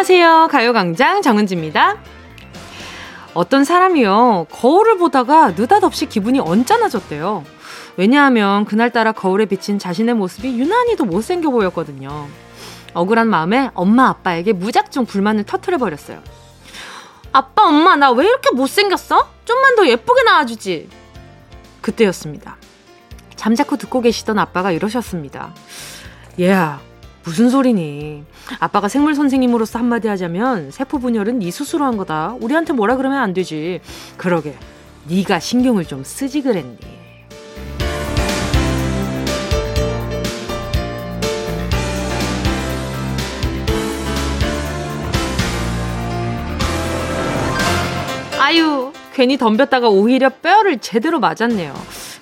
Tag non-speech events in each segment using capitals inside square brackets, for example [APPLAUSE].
안녕하세요. 가요광장 정은지입니다. 어떤 사람이요, 거울을 보다가 느닷없이 기분이 언짢아졌대요. 왜냐하면 그날따라 거울에 비친 자신의 모습이 유난히도 못생겨 보였거든요. 억울한 마음에 엄마 아빠에게 무작정 불만을 터트려버렸어요. 아빠, 엄마, 나 왜 이렇게 못생겼어? 좀만 더 예쁘게 나와주지. 그때였습니다. 잠자코 듣고 계시던 아빠가 이러셨습니다. 얘야, 무슨 소리니? 아빠가 생물 선생님으로서 한마디 하자면 세포 분열은 네 스스로 한 거다. 우리한테 뭐라 그러면 안 되지. 그러게. 네가 신경을 좀 쓰지 그랬니? 아유, 괜히 덤볐다가 오히려 뼈를 제대로 맞았네요.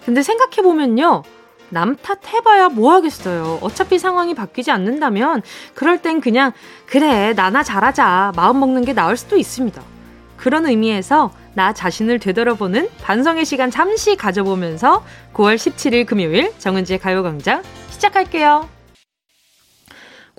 근데 생각해보면요. 남 탓해봐야 뭐 하겠어요. 어차피 상황이 바뀌지 않는다면 그럴 땐 그냥 그래 나나 잘하자 마음 먹는 게 나을 수도 있습니다. 그런 의미에서 나 자신을 되돌아보는 반성의 시간 잠시 가져보면서 9월 17일 금요일 정은지의 가요광장 시작할게요.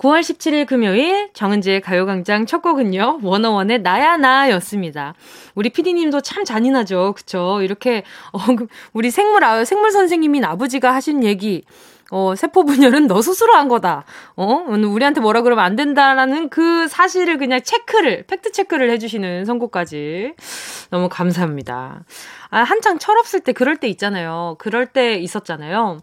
9월 17일 금요일 정은지의 가요광장 첫 곡은요. 워너원의 나야 나였습니다. 우리 피디님도 참 잔인하죠. 그쵸? 이렇게 어, 그 [LAUGHS] 우리 생물 아 생물 선생님인 아버지가 하신 얘기 어, 세포 분열은 너 스스로 한 거다. 어, 우리한테 뭐라 그러면 안 된다라는 그 사실을 그냥 체크를, 팩트 체크를 해주시는 선곡까지. 너무 감사합니다. 아, 한창 철없을 때 그럴 때 있잖아요. 그럴 때 있었잖아요.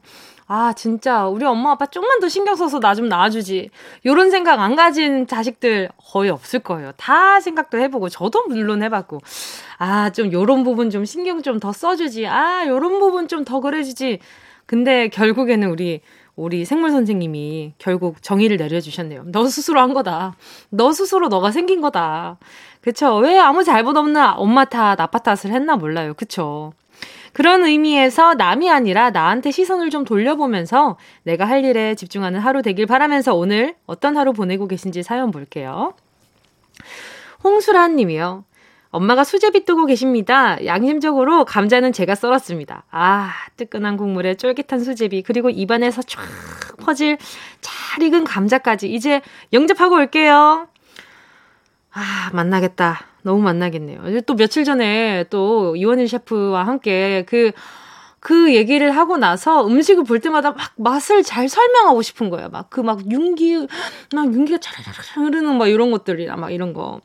아, 진짜, 우리 엄마 아빠 좀만 더 신경 써서 나 좀 낳아주지. 요런 생각 안 가진 자식들 거의 없을 거예요. 다 생각도 해보고, 저도 물론 해봤고. 아, 좀 요런 부분 좀 신경 좀 더 써주지. 아, 요런 부분 좀 더 그래주지. 근데 결국에는 우리, 우리 생물 선생님이 결국 정의를 내려주셨네요. 너 스스로 한 거다. 너 스스로 너가 생긴 거다. 그쵸? 왜 아무 잘못 없는 엄마 탓, 아빠 탓을 했나 몰라요. 그쵸? 그런 의미에서 남이 아니라 나한테 시선을 좀 돌려보면서 내가 할 일에 집중하는 하루 되길 바라면서 오늘 어떤 하루 보내고 계신지 사연 볼게요. 홍수란 님이요. 엄마가 수제비 뜨고 계십니다. 양심적으로 감자는 제가 썰었습니다. 아, 뜨끈한 국물에 쫄깃한 수제비, 그리고 입안에서 쫙 퍼질 잘 익은 감자까지 이제 영접하고 올게요. 아, 만나겠다. 너무 만나겠네요. 또 며칠 전에 또 이원일 셰프와 함께 그, 그 얘기를 하고 나서 음식을 볼 때마다 막 맛을 잘 설명하고 싶은 거예요. 막 그 막 윤기, 막 윤기가 차라라라 흐르는 막 이런 것들이나 막 이런 거.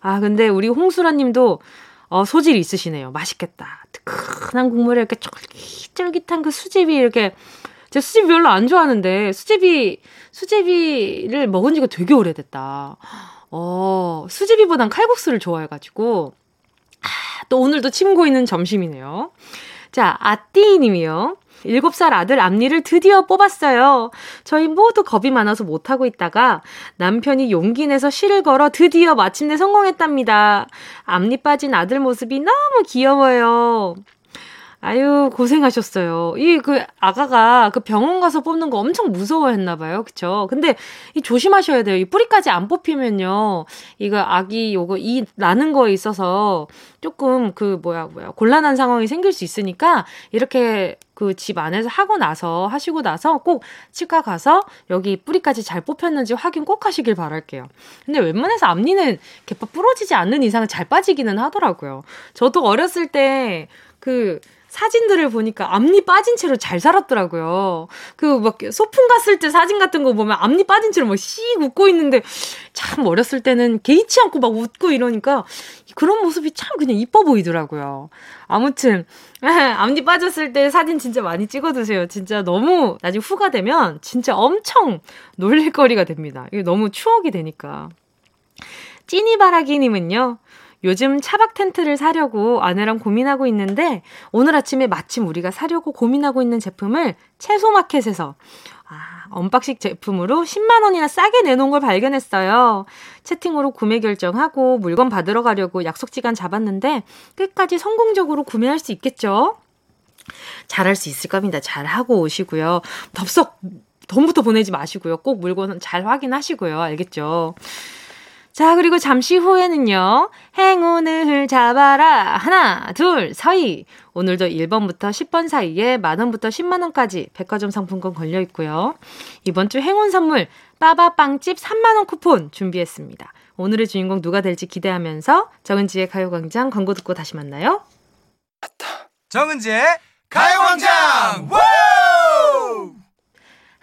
아, 근데 우리 홍수라 님도 어, 소질이 있으시네요. 맛있겠다. 뜨끈한 국물에 이렇게 쫄깃쫄깃한 그 수제비 이렇게 제가 수제비 별로 안 좋아하는데 수제비 수제비를 먹은 지가 되게 오래됐다. 어, 수제비보단 칼국수를 좋아해가지고, 아, 또 오늘도 침 고이는 점심이네요. 자, 아띠 님이요. 7살 아들 앞니를 드디어 뽑았어요. 저희 모두 겁이 많아서 못하고 있다가 남편이 용기 내서 실을 걸어 드디어 마침내 성공했답니다. 앞니 빠진 아들 모습이 너무 귀여워요. 아유, 고생하셨어요. 이, 그, 아가가 그 병원 가서 뽑는 거 엄청 무서워했나 봐요. 그쵸? 근데 이 조심하셔야 돼요. 이 뿌리까지 안 뽑히면요. 이거 아기 요거 이 나는 거에 있어서 조금 그, 뭐야, 뭐야, 곤란한 상황이 생길 수 있으니까 이렇게 그 집 안에서 하고 나서 하시고 나서 꼭 치과 가서 여기 뿌리까지 잘 뽑혔는지 확인 꼭 하시길 바랄게요. 근데 웬만해서 앞니는 개파 부러지지 않는 이상은 잘 빠지기는 하더라고요. 저도 어렸을 때그 사진들을 보니까 앞니 빠진 채로 잘 살았더라고요. 그 막 소풍 갔을 때 사진 같은 거 보면 앞니 빠진 채로 막씩 웃고 있는데 참 어렸을 때는 개의치 않고 막 웃고 이러니까 그런 모습이 참 그냥 이뻐 보이더라고요. 아무튼 [LAUGHS] 앞니 빠졌을 때 사진 진짜 많이 찍어두세요. 진짜 너무 나중에 후가 되면 진짜 엄청 놀릴 거리가 됩니다. 이게 너무 추억이 되니까. 찐이바라기님은요. 요즘 차박 텐트를 사려고 아내랑 고민하고 있는데 오늘 아침에 마침 우리가 사려고 고민하고 있는 제품을 채소마켓에서 아, unboxing 제품으로 10만 원이나 싸게 내놓은 걸 발견했어요. 채팅으로 구매 결정하고 물건 받으러 가려고 약속 시간 잡았는데 끝까지 성공적으로 구매할 수 있겠죠? 잘할 수 있을 겁니다. 잘 하고 오시고요. 덥석 돈부터 보내지 마시고요. 꼭 물건은 잘 확인하시고요. 알겠죠? 자, 그리고 잠시 후에는요, 행운을 잡아라. 하나, 둘, 서희. 오늘도 1번부터 10번 사이에 만원부터 10만원까지 백화점 상품권 걸려 있고요. 이번 주 행운 선물 빠바빵집 3만원 쿠폰 준비했습니다. 오늘의 주인공 누가 될지 기대하면서 정은지의 가요광장 광고 듣고 다시 만나요. 정은지의 가요광장!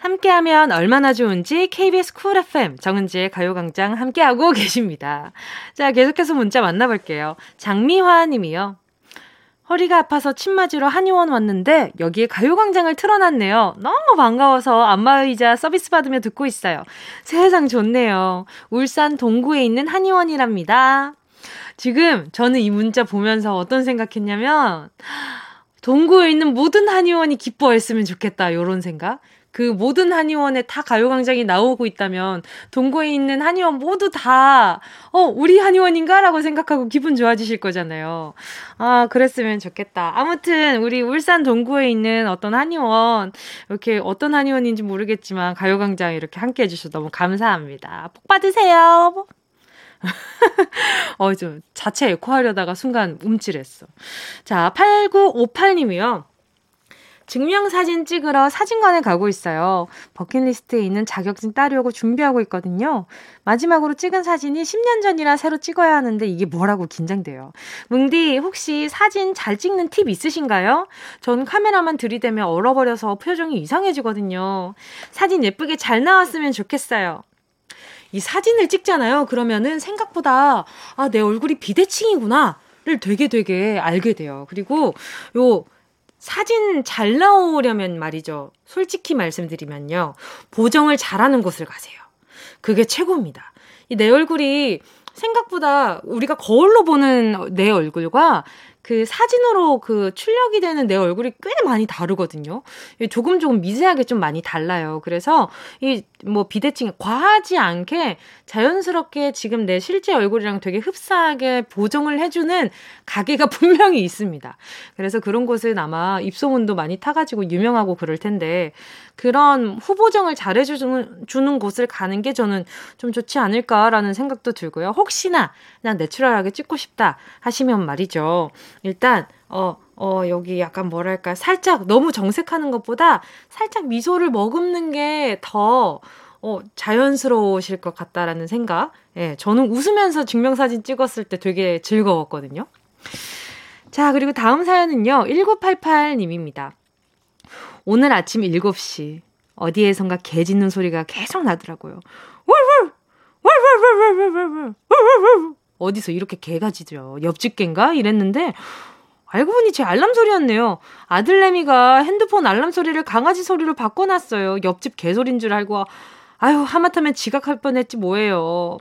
함께하면 얼마나 좋은지 KBS 쿨 FM 정은지의 가요광장 함께하고 [LAUGHS] 계십니다. 자, 계속해서 문자 만나볼게요. 장미화 님이요. 허리가 아파서 침 맞으러 한의원 왔는데 여기에 가요광장을 틀어놨네요. 너무 반가워서 안마의자 서비스 받으며 듣고 있어요. 세상 좋네요. 울산 동구에 있는 한의원이랍니다. 지금 저는 이 문자 보면서 어떤 생각했냐면 동구에 있는 모든 한의원이 기뻐했으면 좋겠다. 요런 생각. 그 모든 한의원에 다 가요광장이 나오고 있다면 동구에 있는 한의원 모두 다, 어, 우리 한의원인가 라고 생각하고 기분 좋아지실 거잖아요. 아, 그랬으면 좋겠다. 아무튼, 우리 울산 동구에 있는 어떤 한의원, 이렇게 어떤 한의원인지 모르겠지만 가요광장 이렇게 함께 해주셔서 너무 감사합니다. 복 받으세요. [LAUGHS] 어, 좀 자체 에코하려다가 순간 움찔했어. 자, 8958님이요. 증명사진 찍으러 사진관에 가고 있어요. 버킷리스트에 있는 자격증 따려고 준비하고 있거든요. 마지막으로 찍은 사진이 10년 전이라 새로 찍어야 하는데 이게 뭐라고 긴장돼요. 뭉디, 혹시 사진 잘 찍는 팁 있으신가요? 전 카메라만 들이대면 얼어버려서 표정이 이상해지거든요. 사진 예쁘게 잘 나왔으면 좋겠어요. 이 사진을 찍잖아요. 그러면은 생각보다, 아, 내 얼굴이 비대칭이구나. 를 되게 되게 알게 돼요. 그리고 요 사진 잘 나오려면 말이죠. 솔직히 말씀드리면요. 보정을 잘하는 곳을 가세요. 그게 최고입니다. 이 내 얼굴이 생각보다 우리가 거울로 보는 내 얼굴과 그 사진으로 그 출력이 되는 내 얼굴이 꽤 많이 다르거든요. 조금 조금 미세하게 좀 많이 달라요. 그래서 이 뭐 비대칭 과하지 않게 자연스럽게 지금 내 실제 얼굴이랑 되게 흡사하게 보정을 해주는 가게가 [LAUGHS] 분명히 있습니다. 그래서 그런 곳은 아마 입소문도 많이 타가지고 유명하고 그럴 텐데 그런 후보정을 잘해주는 주는 곳을 가는 게 저는 좀 좋지 않을까라는 생각도 들고요. 혹시나 그냥 내추럴하게 찍고 싶다 하시면 말이죠. 일단 어, 어, 여기 약간 뭐랄까, 살짝 너무 정색하는 것보다 살짝 미소를 머금는 게 더, 어, 자연스러우실 것 같다라는 생각. 예, 저는 웃으면서 증명사진 찍었을 때 되게 즐거웠거든요. 자, 그리고 다음 사연은요, 1988님입니다. 오늘 아침 7시, 어디에선가 개 짖는 소리가 계속 나더라고요. 왈왈! 왈왈왈왈왈왈! 어디서 이렇게 개가 짖어요? 옆집 개인가? 이랬는데 알고 보니 제 알람 소리였네요. 아들내미가 핸드폰 알람 소리를 강아지 소리로 바꿔놨어요. 옆집 개소리인 줄 알고 아유 하마터면 지각할 뻔했지 뭐예요.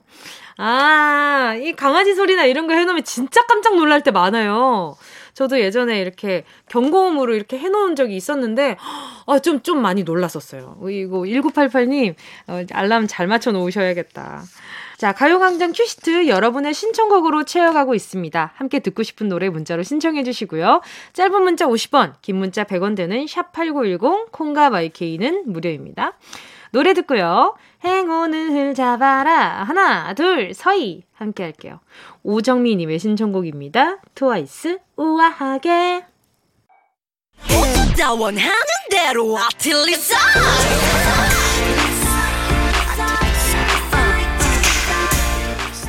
아, 이 강아지 소리나 이런 거 해놓으면 진짜 깜짝 놀랄 때 많아요. 저도 예전에 이렇게 경고음으로 이렇게 해놓은 적이 있었는데, 아, 좀, 좀 많이 놀랐었어요. 이거 1988님, 어, 알람 잘 맞춰 놓으셔야겠다. 자, 가요광장 큐시트 여러분의 신청곡으로 채워가고 있습니다. 함께 듣고 싶은 노래 문자로 신청해 주시고요. 짧은 문자 50원, 긴 문자 100원 되는 샵8910, 콩과 마이케이는 무료입니다. 노래 듣고요. 행운을 잡아라. 하나, 둘, 서희. 함께 할게요. 오정미님의 신청곡입니다. 트와이스, 우아하게. 원하는 대로 아틀리사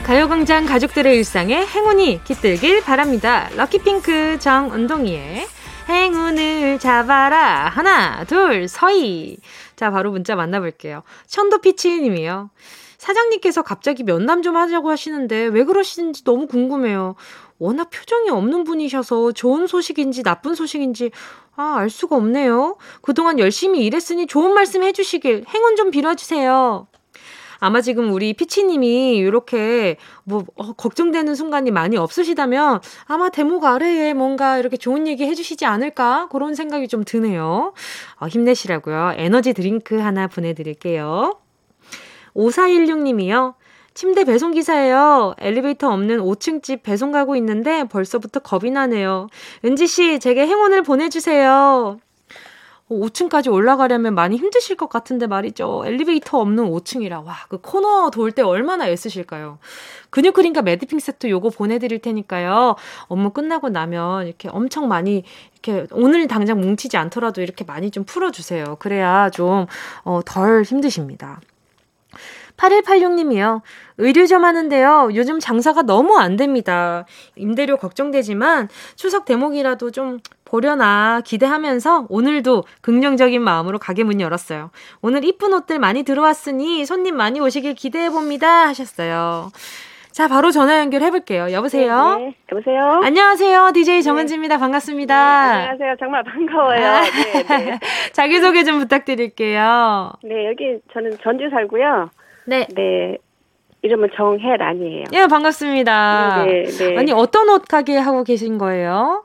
가요광장 가족들의 일상에 행운이 깃들길 바랍니다. 럭키핑크 정은동이의 행운을 잡아라. 하나, 둘, 서희. 자, 바로 문자 만나볼게요. 천도피치님이요. 사장님께서 갑자기 면담 좀 하자고 하시는데 왜 그러시는지 너무 궁금해요. 워낙 표정이 없는 분이셔서 좋은 소식인지 나쁜 소식인지 아, 알 수가 없네요. 그동안 열심히 일했으니 좋은 말씀 해주시길 행운 좀 빌어주세요. 아마 지금 우리 피치님이 이렇게 뭐 어, 걱정되는 순간이 많이 없으시다면 아마 대목 아래에 뭔가 이렇게 좋은 얘기 해주시지 않을까 그런 생각이 좀 드네요. 어, 힘내시라고요. 에너지 드링크 하나 보내드릴게요. 5416님이요. 침대 배송 기사예요. 엘리베이터 없는 5층 집 배송 가고 있는데 벌써부터 겁이 나네요. 은지 씨, 제게 행운을 보내주세요. 5층까지 올라가려면 많이 힘드실 것 같은데 말이죠. 엘리베이터 없는 5층이라. 와, 그 코너 돌 때 얼마나 애쓰실까요? 근육 크림과 매디핑 세트 요거 보내드릴 테니까요. 업무 끝나고 나면 이렇게 엄청 많이 이렇게 오늘 당장 뭉치지 않더라도 이렇게 많이 좀 풀어주세요. 그래야 좀, 어, 덜 힘드십니다. 8186님이요. 의류점 하는데요. 요즘 장사가 너무 안 됩니다. 임대료 걱정되지만 추석 대목이라도 좀 보려나 기대하면서 오늘도 긍정적인 마음으로 가게 문 열었어요. 오늘 이쁜 옷들 많이 들어왔으니 손님 많이 오시길 기대해 봅니다 하셨어요. 자, 바로 전화 연결해 볼게요. 여보세요? 네, 네. 여보세요? 안녕하세요. DJ 정은지입니다. 반갑습니다. 네, 안녕하세요. 정말 반가워요. 아, 네, 네. [LAUGHS] 자기소개 좀 부탁드릴게요. 네, 여기 저는 전주 살고요. 네. 네. 이름은 정혜란이에요. 예, 반갑습니다. 네, 네. 아니, 어떤 옷 가게 하고 계신 거예요?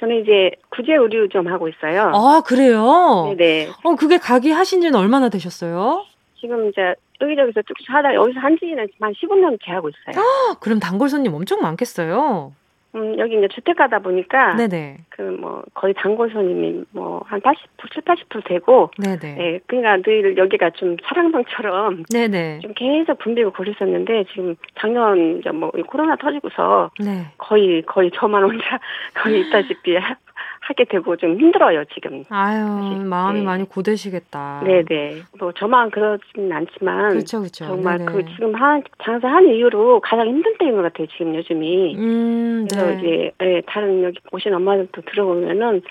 저는 이제 구제 의류 좀 하고 있어요. 아, 그래요? 네. 어, 그게 가게 하신 지는 얼마나 되셨어요? 지금 이제 여기저기서 쭉 하다 여기서 한 지는 한 15년째 하고 있어요. 아, 그럼 단골 손님 엄청 많겠어요? 음, 여기 이제 주택가다 보니까. 네네. 그 뭐, 거의 단골 손님이 뭐, 한 80, 7, 80% 되고. 네네. 예, 그러니까 늘 여기가 좀 사랑방처럼. 네네. 좀 계속 붐비고 그랬었는데, 지금 작년 이제 뭐, 코로나 터지고서. 네. 거의, 거의 저만 혼자 [LAUGHS] 거의 있다시피 하게 되고 좀 힘들어요 지금. 아유 사실. 마음이 네. 많이 고되시겠다. 네네. 뭐 저만 그러지는 않지만. 그렇죠, 그렇죠. 정말 네네. 그 지금 한 장사한 이후로 가장 힘든 때인 것 같아요 지금 요즘이. 음, 그래서 네. 이제 네, 다른 여기 오신 엄마들도 들어보면은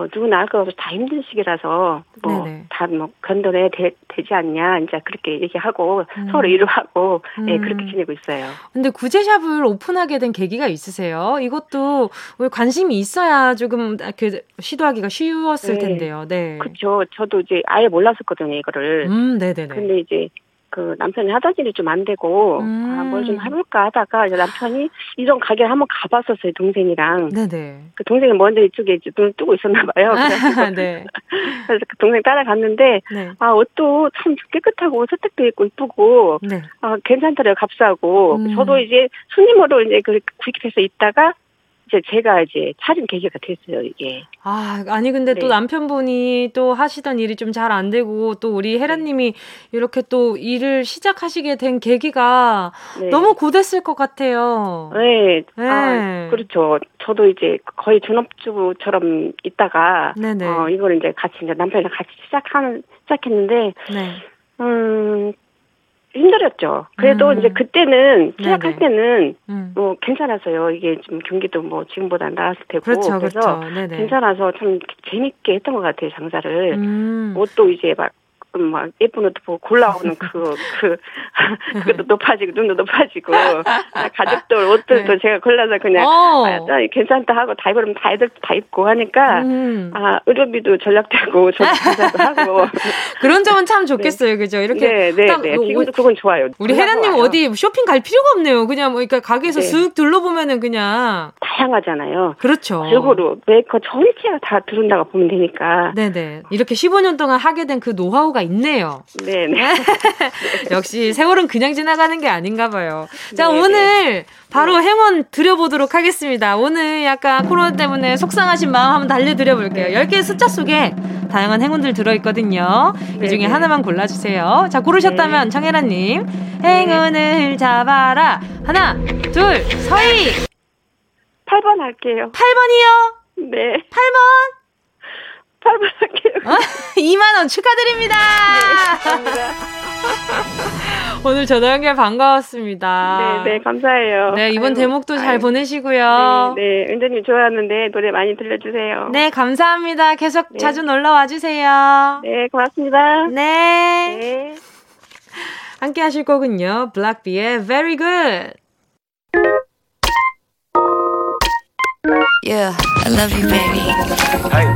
뭐 누구나 알 것 없이 다 힘든 시기라서 뭐다뭐 견뎌내 되, 지 않냐 이제 그렇게 얘기하고 음. 서로 위로하고 음. 네, 그렇게 지내고 있어요. 근데 구제샵을 오픈하게 된 계기가 있으세요? 이것도 관심이 있어야 조금 그 시도하기가 쉬웠을 네. 텐데요. 네. 그렇죠. 저도 이제 아예 몰랐었거든요 이거를. 음, 네네네. 근데 이제 그 남편이 하던 일이 좀 안 되고 음. 아, 뭘 좀 해볼까 하다가 이제 남편이 이런 가게를 한번 가봤었어요 동생이랑. 네네. 그 동생이 먼저 이쪽에 이제 눈을 뜨고 있었나 봐요. [LAUGHS] 그래서, 네. [LAUGHS] 그래서 그 동생 따라갔는데 네. 아 옷도 참 깨끗하고 세탁도 있고 이쁘고 네. 아 괜찮더래요 값싸고 음. 저도 이제 손님으로 이제 그 구입해서 있다가 이제 제가 이제 차린 계기가 됐어요, 이게. 아, 아니, 근데 네. 또 남편분이 또 하시던 일이 좀 잘 안 되고 또 우리 혜라님이 네. 이렇게 또 일을 시작하시게 된 계기가 네. 너무 고됐을 것 같아요. 네. 네. 아, 그렇죠. 저도 이제 거의 전업주부처럼 있다가. 네네. 어, 이걸 이제 같이 이제 남편이랑 같이 시작하는, 시작했는데. 네. 음, 힘들었죠. 그래도 음. 이제 그때는 시작할 네네. 때는 음. 뭐 괜찮았어요. 이게 좀 경기도 뭐 지금보다 나았을 테고 그렇죠, 그래서 그렇죠. 괜찮아서 참 재밌게 했던 것 같아요 장사를. 음. 옷도 이제 막 막 예쁜 옷도 보고 골라오는 [LAUGHS] 그, 그, [LAUGHS] 그것도 높아지고, 눈도 높아지고, 가족들 [LAUGHS] 옷들도 네. 제가 골라서 그냥, 어. 아, 괜찮다 하고, 다 입으면 다 애들 다 입고 하니까, 음. 아, 의류비도 절약되고, 저도 장사도 하고. 그런 점은 참 좋겠어요. 네. 그죠? 이렇게. 네, 네, 네. 지금도 그건 좋아요. 우리 혜라님 어디 쇼핑 갈 필요가 없네요. 그냥 뭐, 그러니까 가게에서 네. 쓱 둘러보면은 그냥. 다양하잖아요. 그렇죠. 골고루 메이커 전체가 다 들은다가 보면 되니까. 네네. 이렇게 15년 동안 하게 된 그 노하우가 있네요. 네 네. [LAUGHS] 역시 세월은 그냥 지나가는 게 아닌가 봐요. 자, 네네. 오늘 바로 네. 행운 드려보도록 하겠습니다. 오늘 약간 코로나 때문에 속상하신 마음 한번 달려드려볼게요. 10개의 숫자 속에 다양한 행운들 들어있거든요. 이 중에 하나만 골라주세요. 자, 고르셨다면 네. 정혜라님, 행운을 잡아라. 하나, 둘, 서희! 8번 할게요. 8번이요? 네. 8번? 8번 할게요. 2만 원 축하드립니다. 네. 오늘 전화 연결 반가웠습니다. 네, 네, 감사해요. 네, 이번 아유, 대목도 잘 아유. 보내시고요. 네, 네, 은재님 좋아하는데 노래 많이 들려주세요. 네, 감사합니다. 계속 네. 자주 놀러 와주세요. 네, 고맙습니다. 네. 네. 함께 하실 곡은요, 블락비의 Very Good. Yeah, I love you, baby.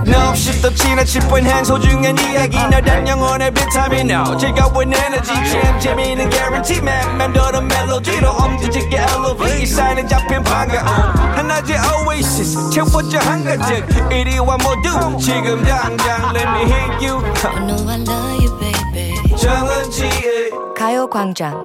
No, 없이 또 지나칠 뻔한 소중한 이야기. 너란 영혼의 비타민. No 즐거운 에너지. 참 재미있는 guarantee. man 맘대로 멜로디로 엄지짓게 elevate. 이 사인은 잡힌 반가움 하나의 oasis. 채워져 한가득. 이리와 모두 지금 당장 let me hit you. I know I love you, baby. 정은지의 가요광장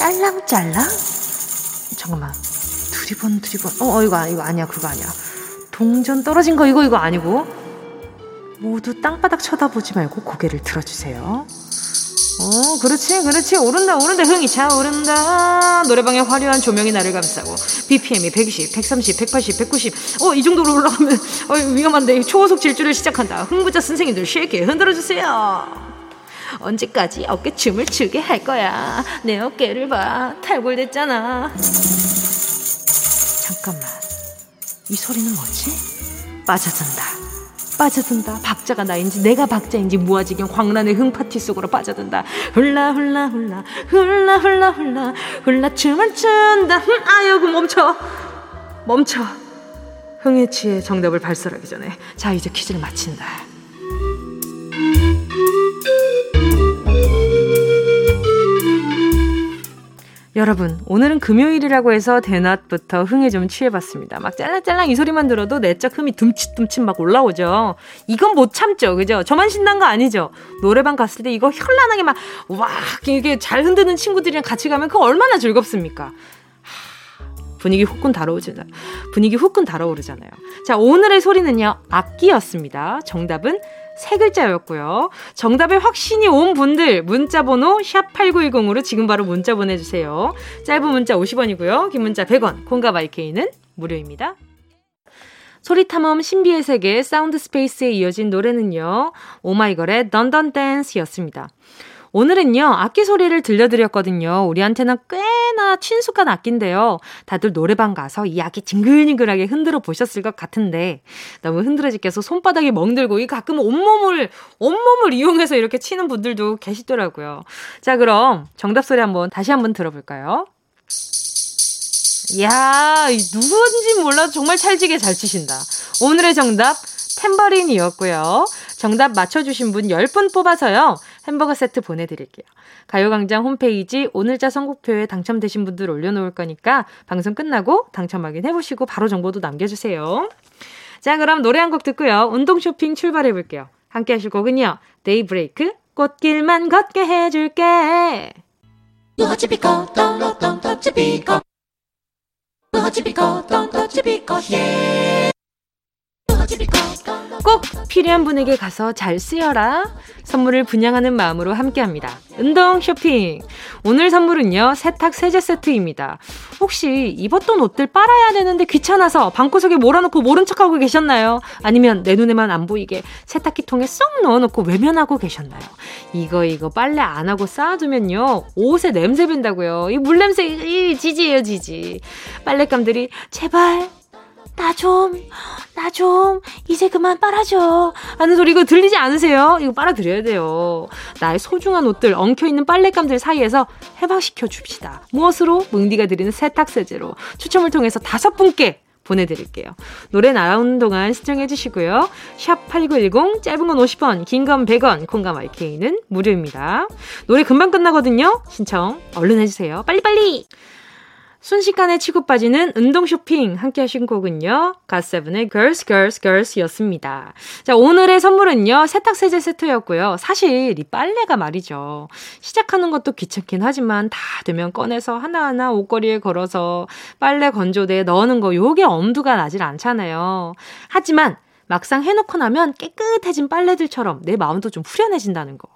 어? 짤랑짤랑? 잠깐만. 두리번 두리번. 어, 어 이거 이거 아니야. 그거 아니야. 동전 떨어진 거 이거 이거 아니고. 모두 땅바닥 쳐다보지 말고 고개를 들어주세요. 어, 그렇지, 그렇지. 오른다, 오른다. 흥이 차오른다. 노래방에 화려한 조명이 나를 감싸고. BPM이 120, 130, 180, 190. 어, 이 정도로 올라가면, 어, 위험한데. 초고속 질주를 시작한다. 흥부자 선생님들 쉽게 흔들어주세요. 언제까지 어깨춤을 추게 할 거야. 내 어깨를 봐. 탈골됐잖아. 잠깐만. 이 소리는 뭐지? 빠져든다. 빠져든다. 박자가 나인지 내가 박자인지 무아지경 광란의 흥파티 속으로 빠져든다. 훌라 훌라 훌라 훌라 훌라 훌라 훌라 춤을 춘다. 아유 그 멈춰 멈춰. 흥에 취해 정답을 발설하기 전에 자 이제 퀴즈를 마친다. 여러분, 오늘은 금요일이라고 해서 대낮부터 흥에 좀 취해봤습니다. 막 짤랑짤랑 이 소리만 들어도 내적 흠이 둠칫둠칫 막 올라오죠. 이건 못 참죠. 그죠? 저만 신난 거 아니죠? 노래방 갔을 때 이거 현란하게 막, 와, 이게 잘 흔드는 친구들이랑 같이 가면 그거 얼마나 즐겁습니까? 분위기 후끈 달아오잖아요. 분위기 후끈 달아오르잖아요. 자, 오늘의 소리는요, 악기였습니다. 정답은 세 글자였고요. 정답에 확신이 온 분들 문자 번호 샵 8910으로 지금 바로 문자 보내주세요. 짧은 문자 50원이고요. 긴 문자 100원. 콩과 마이케이는 무료입니다. 소리탐험 신비의 세계 사운드 스페이스에 이어진 노래는요. 오마이걸의 Dun Dun Dance였습니다. 오늘은요, 악기 소리를 들려드렸거든요. 우리한테는 꽤나 친숙한 악기인데요. 다들 노래방 가서 이 악기 징글징글하게 흔들어 보셨을 것 같은데, 너무 흔들어 제껴서 손바닥이 멍들고, 이 가끔 온몸을, 온몸을 이용해서 이렇게 치는 분들도 계시더라고요. 자, 그럼 정답 소리 한번 다시 한번 들어볼까요? 이야, 누군지 몰라도 정말 찰지게 잘 치신다. 오늘의 정답, 템버린이었고요. 정답 맞춰주신 분 10분 뽑아서요. 햄버거 세트 보내드릴게요. 가요광장 홈페이지 오늘자 선곡표에 당첨되신 분들 올려놓을 거니까 방송 끝나고 당첨 확인해보시고 바로 정보도 남겨주세요. 자, 그럼 노래 한 곡 듣고요. 운동 쇼핑 출발해볼게요. 함께 하실 곡은요. 데이브레이크, 꽃길만 걷게 해줄게. 꼭 필요한 분에게 가서 잘 쓰여라. 선물을 분양하는 마음으로 함께 합니다. 운동 쇼핑. 오늘 선물은요, 세탁 세제 세트입니다. 혹시 입었던 옷들 빨아야 되는데 귀찮아서 방구석에 몰아놓고 모른 척하고 계셨나요? 아니면 내 눈에만 안 보이게 세탁기 통에 쏙 넣어놓고 외면하고 계셨나요? 이거, 이거 빨래 안 하고 쌓아두면요, 옷에 냄새 빈다고요. 이 물냄새, 이 지지예요, 지지. 빨랫감들이 제발 나 좀, 나 좀, 이제 그만 빨아줘. 하는 소리 이거 들리지 않으세요? 이거 빨아드려야 돼요. 나의 소중한 옷들, 엉켜있는 빨랫감들 사이에서 해방시켜 줍시다. 무엇으로? 뭉디가 드리는 세탁세제로 추첨을 통해서 다섯 분께 보내드릴게요. 노래 나오는 동안 시청해 주시고요. 샵 8910, 짧은 건 50원, 긴 건 100원, 콩감 IK는 무료입니다. 노래 금방 끝나거든요. 신청 얼른 해주세요. 빨리빨리! 순식간에 치고 빠지는 운동 쇼핑 함께 하신 곡은요. 가세븐의 Girls, Girls, Girls 였습니다. 자, 오늘의 선물은요. 세탁세제 세트였고요. 사실 이 빨래가 말이죠. 시작하는 것도 귀찮긴 하지만 다 되면 꺼내서 하나하나 옷걸이에 걸어서 빨래 건조대에 넣는 거 요게 엄두가 나질 않잖아요. 하지만 막상 해놓고 나면 깨끗해진 빨래들처럼 내 마음도 좀 후련해진다는 거.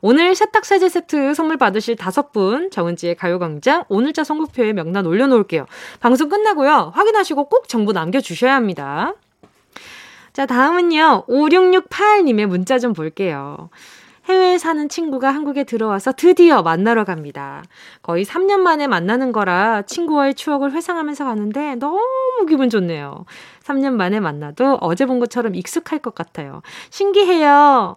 오늘 세탁 세제 세트 선물 받으실 다섯 분 정은지의 가요광장 오늘자 선곡표에 명단 올려놓을게요. 방송 끝나고요. 확인하시고 꼭 정보 남겨주셔야 합니다. 자, 다음은요. 5668님의 문자 좀 볼게요. 해외에 사는 친구가 한국에 들어와서 드디어 만나러 갑니다. 거의 3년 만에 만나는 거라 친구와의 추억을 회상하면서 가는데 너무 기분 좋네요. 3년 만에 만나도 어제 본 것처럼 익숙할 것 같아요. 신기해요.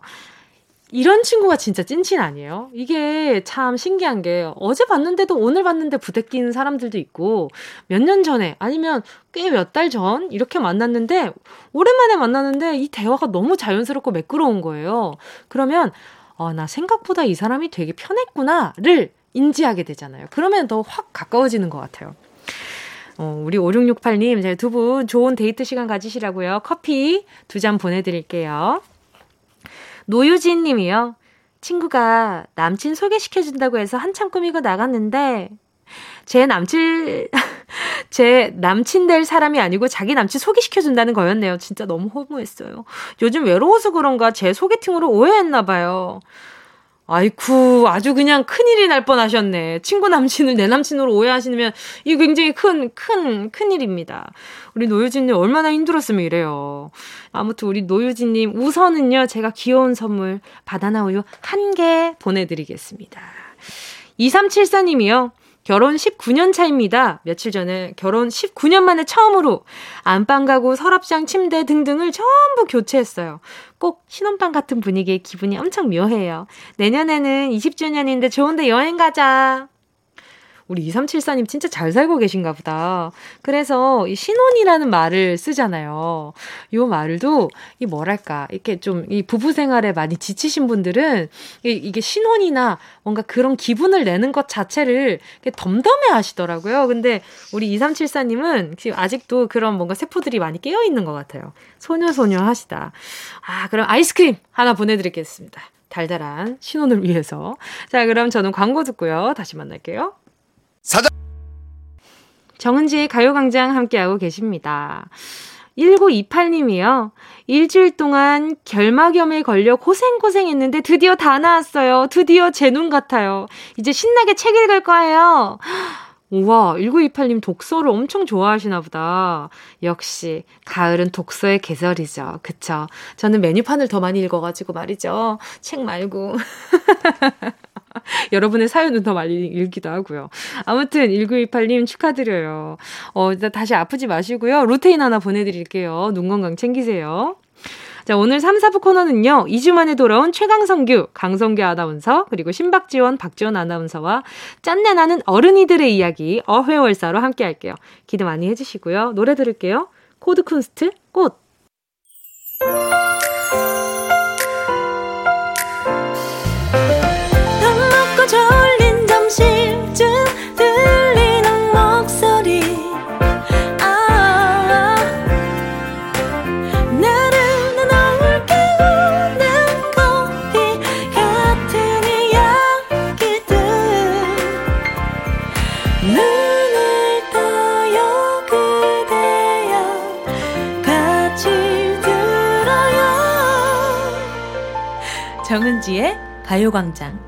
이런 친구가 진짜 찐친 아니에요? 이게 참 신기한 게 어제 봤는데도 오늘 봤는데 부대끼는 사람들도 있고 몇 년 전에 아니면 꽤 몇 달 전 이렇게 만났는데 오랜만에 만났는데 이 대화가 너무 자연스럽고 매끄러운 거예요. 그러면 어, 나 생각보다 이 사람이 되게 편했구나를 인지하게 되잖아요. 그러면 더 확 가까워지는 것 같아요. 어, 우리 5668님, 제가 두분 좋은 데이트 시간 가지시라고요. 커피 두 잔 보내드릴게요. 노유진 님이요. 친구가 남친 소개시켜준다고 해서 한참 꾸미고 나갔는데, 제 남친, [LAUGHS] 제 남친 될 사람이 아니고 자기 남친 소개시켜준다는 거였네요. 진짜 너무 허무했어요. 요즘 외로워서 그런가 제 소개팅으로 오해했나봐요. 아이쿠, 아주 그냥 큰일이 날 뻔하셨네. 친구 남친을 내 남친으로 오해하시면 이게 굉장히 큰, 큰, 큰일입니다. 우리 노유진님 얼마나 힘들었으면 이래요. 아무튼 우리 노유진님 우선은요, 제가 귀여운 선물 바나나 우유 한 개 보내드리겠습니다. 2374님이요. 결혼 19년 차입니다. 며칠 전에 결혼 19년 만에 처음으로 안방 가구, 서랍장, 침대 등등을 전부 교체했어요. 꼭 신혼방 같은 분위기에 기분이 엄청 묘해요. 내년에는 20주년인데 좋은데 여행 가자. 우리 2374님 진짜 잘 살고 계신가 보다. 그래서 이 신혼이라는 말을 쓰잖아요. 요 말도 이 뭐랄까 이렇게 좀 이 부부 생활에 많이 지치신 분들은 이게 신혼이나 뭔가 그런 기분을 내는 것 자체를 덤덤해 하시더라고요. 근데 우리 2374님은 지금 아직도 그런 뭔가 세포들이 많이 깨어 있는 것 같아요. 소녀소녀 하시다. 아, 그럼 아이스크림 하나 보내드리겠습니다. 달달한 신혼을 위해서. 자, 그럼 저는 광고 듣고요. 다시 만날게요. 정은지의 가요광장 함께하고 계십니다. 1928님이요. 일주일 동안 결막염에 걸려 고생고생했는데 드디어 다 나았어요. 드디어 제 눈 같아요. 이제 신나게 책 읽을 거예요. 우와, 1928님 독서를 엄청 좋아하시나 보다. 역시, 가을은 독서의 계절이죠. 그쵸? 저는 메뉴판을 더 많이 읽어가지고 말이죠. 책 말고. [LAUGHS] [LAUGHS] 여러분의 사연은 더 많이 읽기도 하고요. 아무튼 1928님 축하드려요. 어, 다시 아프지 마시고요. 루테인 하나 보내드릴게요. 눈 건강 챙기세요. 자, 오늘 3, 4부 코너는요, 2주 만에 돌아온 최강성규, 강성규 아나운서, 그리고 신박지원, 박지원 아나운서와 짠내 나는 어른이들의 이야기, 어회월사로 함께 할게요. 기대 많이 해주시고요. 노래 들을게요. 코드 쿤스트, 꽃. 가요광장.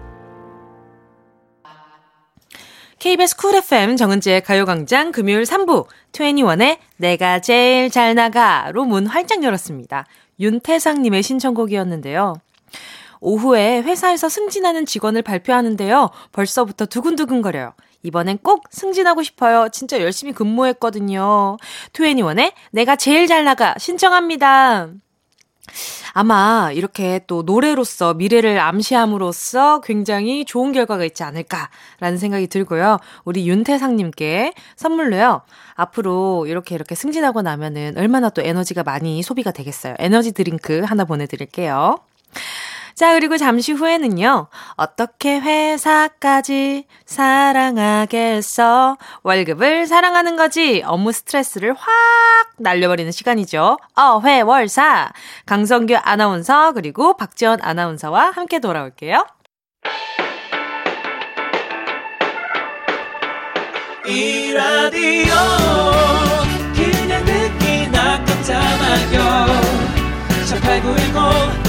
KBS 쿨 FM 정은지의 가요광장 금요일 3부 21의 내가 제일 잘 나가로 문 활짝 열었습니다. 윤태상님의 신청곡이었는데요. 오후에 회사에서 승진하는 직원을 발표하는데요. 벌써부터 두근두근거려요. 이번엔 꼭 승진하고 싶어요. 진짜 열심히 근무했거든요. 21의 내가 제일 잘 나가 신청합니다. 아마 이렇게 또 노래로서 미래를 암시함으로써 굉장히 좋은 결과가 있지 않을까라는 생각이 들고요. 우리 윤태상님께 선물로요. 앞으로 이렇게 이렇게 승진하고 나면은 얼마나 또 에너지가 많이 소비가 되겠어요. 에너지 드링크 하나 보내드릴게요. 자, 그리고 잠시 후에는요, 어떻게 회사까지 사랑하겠어? 월급을 사랑하는 거지. 업무 스트레스를 확 날려버리는 시간이죠. 어 회 월 사. 강성규 아나운서, 그리고 박지원 아나운서와 함께 돌아올게요. 이 라디오 그냥 듣기나 깜짝마요 18910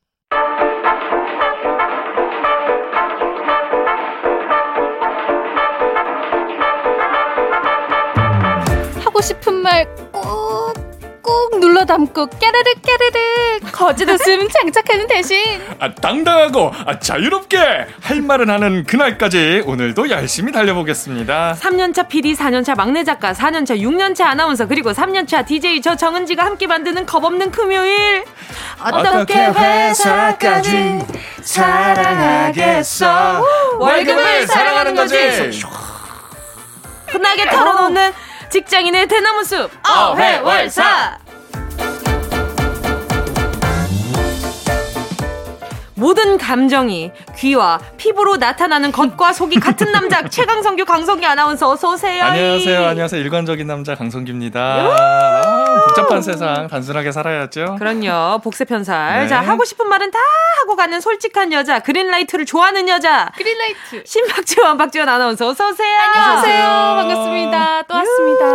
싶은 말 꾹, 꾹 눌러 담고 깨르르 깨르르 거짓 웃음 장착하는 대신 아, 당당하고 아, 자유롭게 할 말은 하는 그날까지 오늘도 열심히 달려보겠습니다. 3년차 PD, 4년차 막내 작가, 4년차, 6년차 아나운서 그리고 3년차 DJ 저 정은지가 함께 만드는 겁없는 금요일 어떻게 회사까지 사랑하겠어. 월급을 사랑하는 거지. 흔하게 털어놓는 직장인의 대나무 숲. 어회월사. 모든 감정이 귀와 피부로 나타나는 겉과 속이 같은 남자 [LAUGHS] 최강성규 강성기 아나운서 어서 오세요. 안녕하세요. 안녕하세요. 일관적인 남자 강성기입니다. 아, 복잡한 세상 단순하게 살아야죠. 그럼요. 복세 편살. 네. 자, 하고 싶은 말은 다 하고 가는 솔직한 여자. 그린라이트를 좋아하는 여자. 그린라이트. 신박지원 박지원 아나운서 어서 오세요. 안녕하세요. 반갑습니다. 또 왔습니다.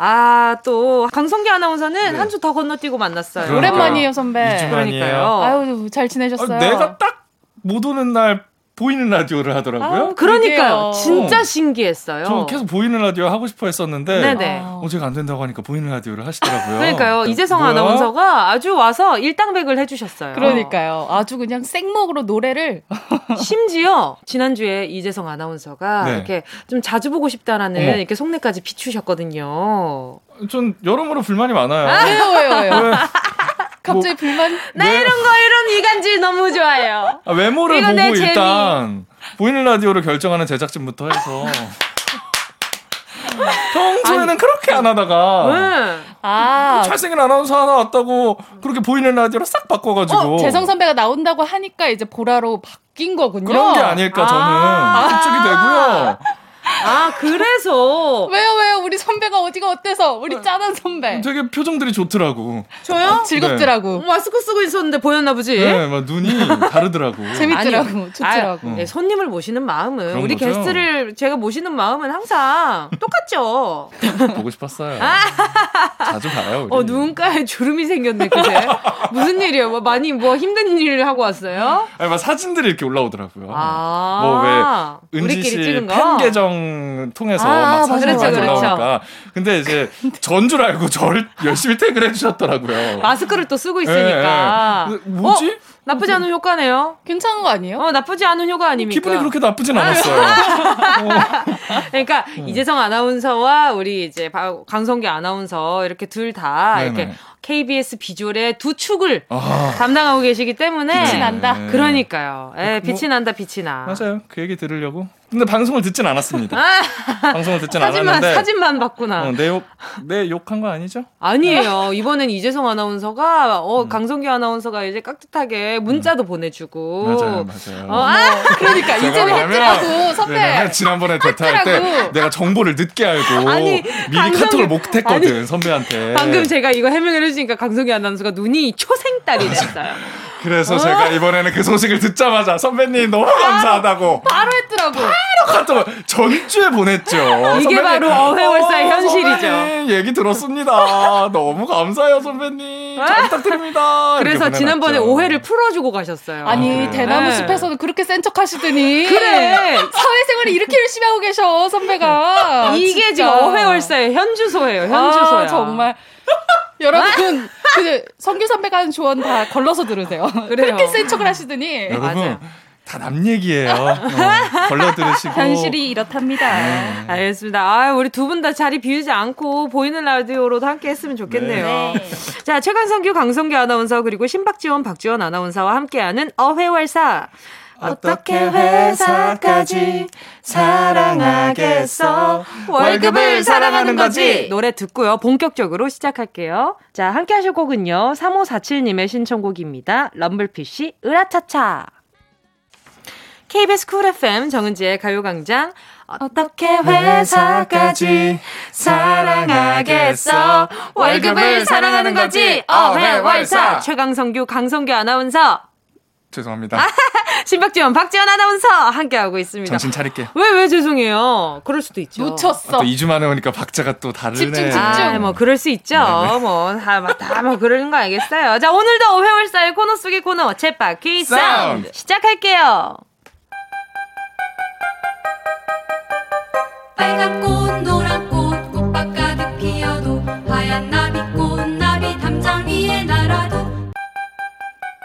아, 또 강성기 아나운서는 한주 더 건너뛰고 만났어요. 그러니까요. 오랜만이에요, 선배. 이주 그러니까요. 아유, 잘 지내셨어요? 아, 내가 딱 못 오는 날 보이는 라디오를 하더라고요. 그러니까요. 그러게요. 진짜 신기했어요. 저 계속 보이는 라디오 하고 싶어 했었는데 네네. 아. 어, 제가 안 된다고 하니까 보이는 라디오를 하시더라고요. 그러니까요. 이재성 뭐야? 아나운서가 아주 와서 일당백을 해주셨어요. 그러니까요. 아주 그냥 생목으로 노래를 [LAUGHS] 심지어 지난주에 이재성 아나운서가 네. 이렇게 좀 자주 보고 싶다라는 어머. 이렇게 속내까지 비추셨거든요. 전 여러모로 불만이 많아요. 왜요, 왜요, 왜요? 왜? 갑자기 불만? 나 왜- 이런 거 이런 이간질 너무 좋아해요. 아, 외모를 보고. 일단 보이는 라디오를 결정하는 제작진부터 해서 평소에는 그렇게 안 하다가 응. 아, 잘생긴 아나운서 하나 왔다고 그렇게 보이는 라디오로 싹 바꿔가지고 어, 재성 선배가 나온다고 하니까 이제 보라로 바뀐 거군요. 그런 게 아닐까 저는 아. 그쪽이 되고요. 아 그래서 왜요, 왜요? 우리 선배가 어디가 어때서? 우리 짠한 선배. 되게 표정들이 좋더라고. 저요? 즐겁더라고. 마스크 쓰고 있었는데 보였나 보지. 네, 막 눈이 다르더라고. [LAUGHS] 재밌더라고. 아니, 좋더라고. 아, 네, 손님을 모시는 마음은 우리 거죠. 게스트를 제가 모시는 마음은 항상 똑같죠. [LAUGHS] 보고 싶었어요. 자주 봐요. 우리. 어 눈가에 주름이 생겼네 그제. [LAUGHS] 무슨 일이에요? 뭐 많이 뭐 힘든 일을 하고 왔어요? 아니, 막 사진들이 이렇게 올라오더라고요. 아, 뭐왜 은지 우리끼리 씨 찍은 거. 팬 계정 통해서 아, 막 사진이 그렇죠, 많이 그렇죠. 올라오니까. 근데 이제 전 줄 알고 저를 열심히 태그를 해주셨더라고요. 마스크를 또 쓰고 예, 있으니까. 예. 뭐지? 어? 나쁘지 않은 효과네요. 괜찮은 거 아니에요? 어, 나쁘지 않은 효과 아닙니까? 기분이 그렇게 나쁘진 않았어요. [LAUGHS] 그러니까 음. 이재성 아나운서와 우리 이제 바- 강성기 아나운서 이렇게 둘 다. 이렇게 KBS 비주얼의 두 축을 아, 담당하고 계시기 때문에 빛이 난다. 네. 그러니까요. 예, 뭐- 빛이 난다, 빛이 나. 맞아요. 그 얘기 들으려고. 근데 방송을 듣진 않았습니다. 아, 방송을 듣진 사진만 않았는데. 사진만 봤구나. 어, 내 욕, 내 욕한 거 아니죠? 아니에요. 이번엔 이재성 아나운서가 어 음. 강성기 아나운서가 이제 깍듯하게 문자도 보내주고. 맞아요, 맞아요. 어, 아, 그러니까 이제는 왜냐면- 했더라고, 선배. 지난번에 대타 할 때. 내가 정보를 늦게 알고 아니, 미리 강성이- 카톡을 못 했거든 선배한테. 방금 제가 이거 해명을 해주니까 강성기 아나운서가 눈이 초생딸이 됐어요. 그래서 어? 제가 이번에는 그 소식을 듣자마자 선배님 너무 감사하다고 바로 했더라고. 카톡을 전주에 보냈죠. 이게 선배님, 바로 어회월사의 어, 현실이죠. 선배님, 얘기 들었습니다. 너무 감사해요 선배님. 잘 부탁드립니다. 이렇게 그래서 지난번에. 오해를 풀어주고 가셨어요. 아니, 그래요? 대나무 네. 숲에서는 그렇게 센 척 하시더니. 그래. 사회생활을 이렇게 열심히 하고 계셔, 선배가. 이게 진짜. 지금 어회월사의 현주소예요. 현주소야. 아, 정말. 여러분, 그, 성규 선배가 하는 조언 다 걸러서 들으세요. [LAUGHS] 그래요. 그렇게 센 척을 하시더니. 여러분 맞아요. 다남 얘기예요. 어, 걸러 들으시고 현실이 이렇답니다. 네. 알겠습니다. 아, 우리 두 분 다 자리 비우지 않고 보이는 라디오로도 함께 했으면 좋겠네요. 네. 자, 최강성규, 강성규 아나운서 그리고 신박지원, 박지원 아나운서와 함께하는 어회월사. 어떻게 회사까지 사랑하겠어? 월급을 사랑하는 거지. 노래 듣고요. 본격적으로 시작할게요. 자, 함께 하실 곡은요. 3547님의 신청곡입니다. 럼블피쉬, 으라차차. KBS 쿨 FM 정은지의 가요광장. 어떻게 회사까지 사랑하겠어? 월급을 사랑하는 거지. 어회월사. 최강성규, 강성규 아나운서. 죄송합니다. [LAUGHS] 신박지원, 박지원 아나운서 함께하고 있습니다. 정신 차릴게요. 왜, 왜 죄송해요? 그럴 수도 있죠. 놓쳤어. 또 2주 만에 오니까 박자가 또 다르네. 집중, 집중. 아, 뭐, 그럴 수 있죠. 네네. 뭐, 다, 뭐, 다, 뭐, 그러는 거 알겠어요. 자, 오늘도 어회월사의 코너 속의 코너, 챗바퀴 사운드. 사운드. 시작할게요. 빨간 꽃노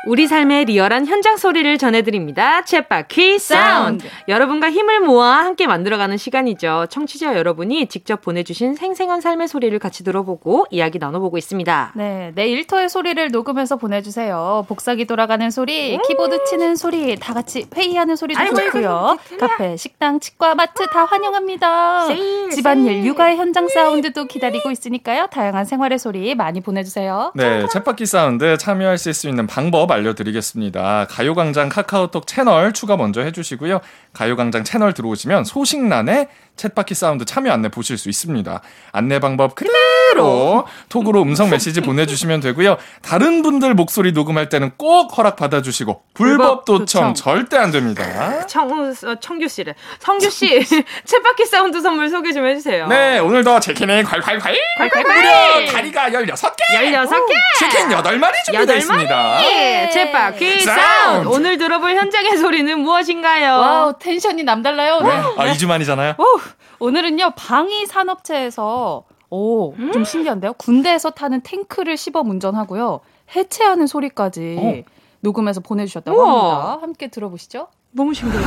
우리 삶의 리얼한 현장 소리를 전해드립니다. 챗바퀴 사운드. 여러분과 힘을 모아 함께 만들어가는 시간이죠. 청취자 여러분이 직접 보내주신 생생한 삶의 소리를 같이 들어보고 이야기 나눠보고 있습니다. 네, 내 일터의 소리를 녹음해서 보내주세요. 복사기 돌아가는 소리, 키보드 치는 소리, 다 같이 회의하는 소리도 아이고, 좋고요. 카페, 식당, 치과, 마트 다 환영합니다. 세일, 집안일, 세일. 육아의 현장 사운드도 기다리고 있으니까요. 다양한 생활의 소리 많이 보내주세요. 네, 챗바퀴 사운드 참여하실 수 있는 방법 알려드리겠습니다. 가요광장 카카오톡 채널 추가 먼저 해주시고요. 가요광장 채널 들어오시면 소식란에 챗바퀴 사운드 참여 안내 보실 수 있습니다. 안내 방법 그대로 톡으로 음성 메시지 보내주시면 되고요. 다른 분들 목소리 녹음할 때는 꼭 허락 받아주시고 불법 도청 도청. 절대 안 됩니다. [LAUGHS] 청, 어, 청규 씨래. 성규 씨, [LAUGHS] 챗바퀴 사운드 선물 소개 좀 해주세요. 네, 오늘도 치킨이 콸콸콸! 콸콸콸! 무려 다리가 16개! 16개! 치킨 8마리 준비되어 여덟 있습니다. 네, 챗바퀴 사운드. 사운드. 오늘 들어볼 현장의 소리는 무엇인가요? Wow, 텐션이 남달라요. 오늘. 아, 2주 만이잖아요. 오, 오늘은요 방위 산업체에서 오, 음? 좀 신기한데요. 군대에서 타는 탱크를 시범 운전하고요. 해체하는 소리까지 어. 녹음해서 보내주셨다고 우와. 합니다. 함께 들어보시죠. 너무 신기해요.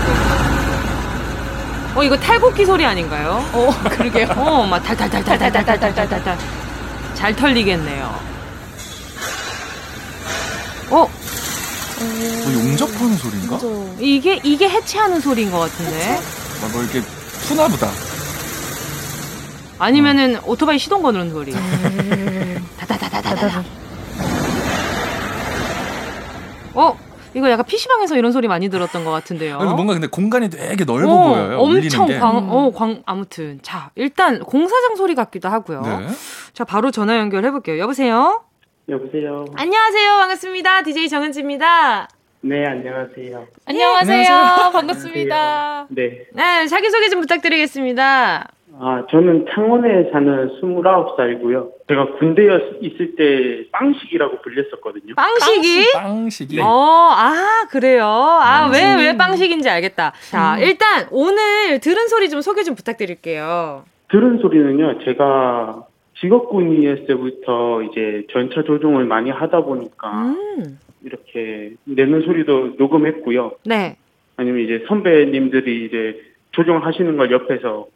어, 이거 탈곡기 소리 아닌가요? 어, [LAUGHS] 그러게요. 어, 막 달달달달달달달달달달. 잘 털리겠네요. 어, 뭐 용접하는 소리인가? 이게, 이게 해체하는 소리인 것 같은데. 아, 뭐 이렇게 푸나 보다. 아니면은 오토바이 시동 거는 소리. 다다다다다다. 어, 이거 약간 PC방에서 이런 소리 많이 들었던 것 같은데요. 뭔가 근데 공간이 되게 넓어 어, 보여요. 엄청 게. 광, 어, 광, 아무튼. 자, 일단 공사장 소리 같기도 하고요. 네. 자, 바로 전화 연결해볼게요. 여보세요? 여보세요. 안녕하세요. 반갑습니다. DJ 정은지입니다. 네, 안녕하세요. 안녕하세요. 안녕하세요. 반갑습니다. [LAUGHS] 네. 네, 자기소개 좀 부탁드리겠습니다. 아, 저는 창원에 사는 29살이고요. 제가 군대에 있을 때 빵식이라고 불렸었거든요. 빵식이? 빵식이. 어, 아, 그래요. 아, 음. 왜, 왜 빵식인지 알겠다. 자, 일단 오늘 들은 소리 좀 소개 좀 부탁드릴게요. 들은 소리는요, 제가 직업군이었을 때부터 이제 전차 조종을 많이 하다 보니까 음, 이렇게 내는 소리도 녹음했고요. 네. 아니면 이제 선배님들이 이제 조종하시는 걸 옆에서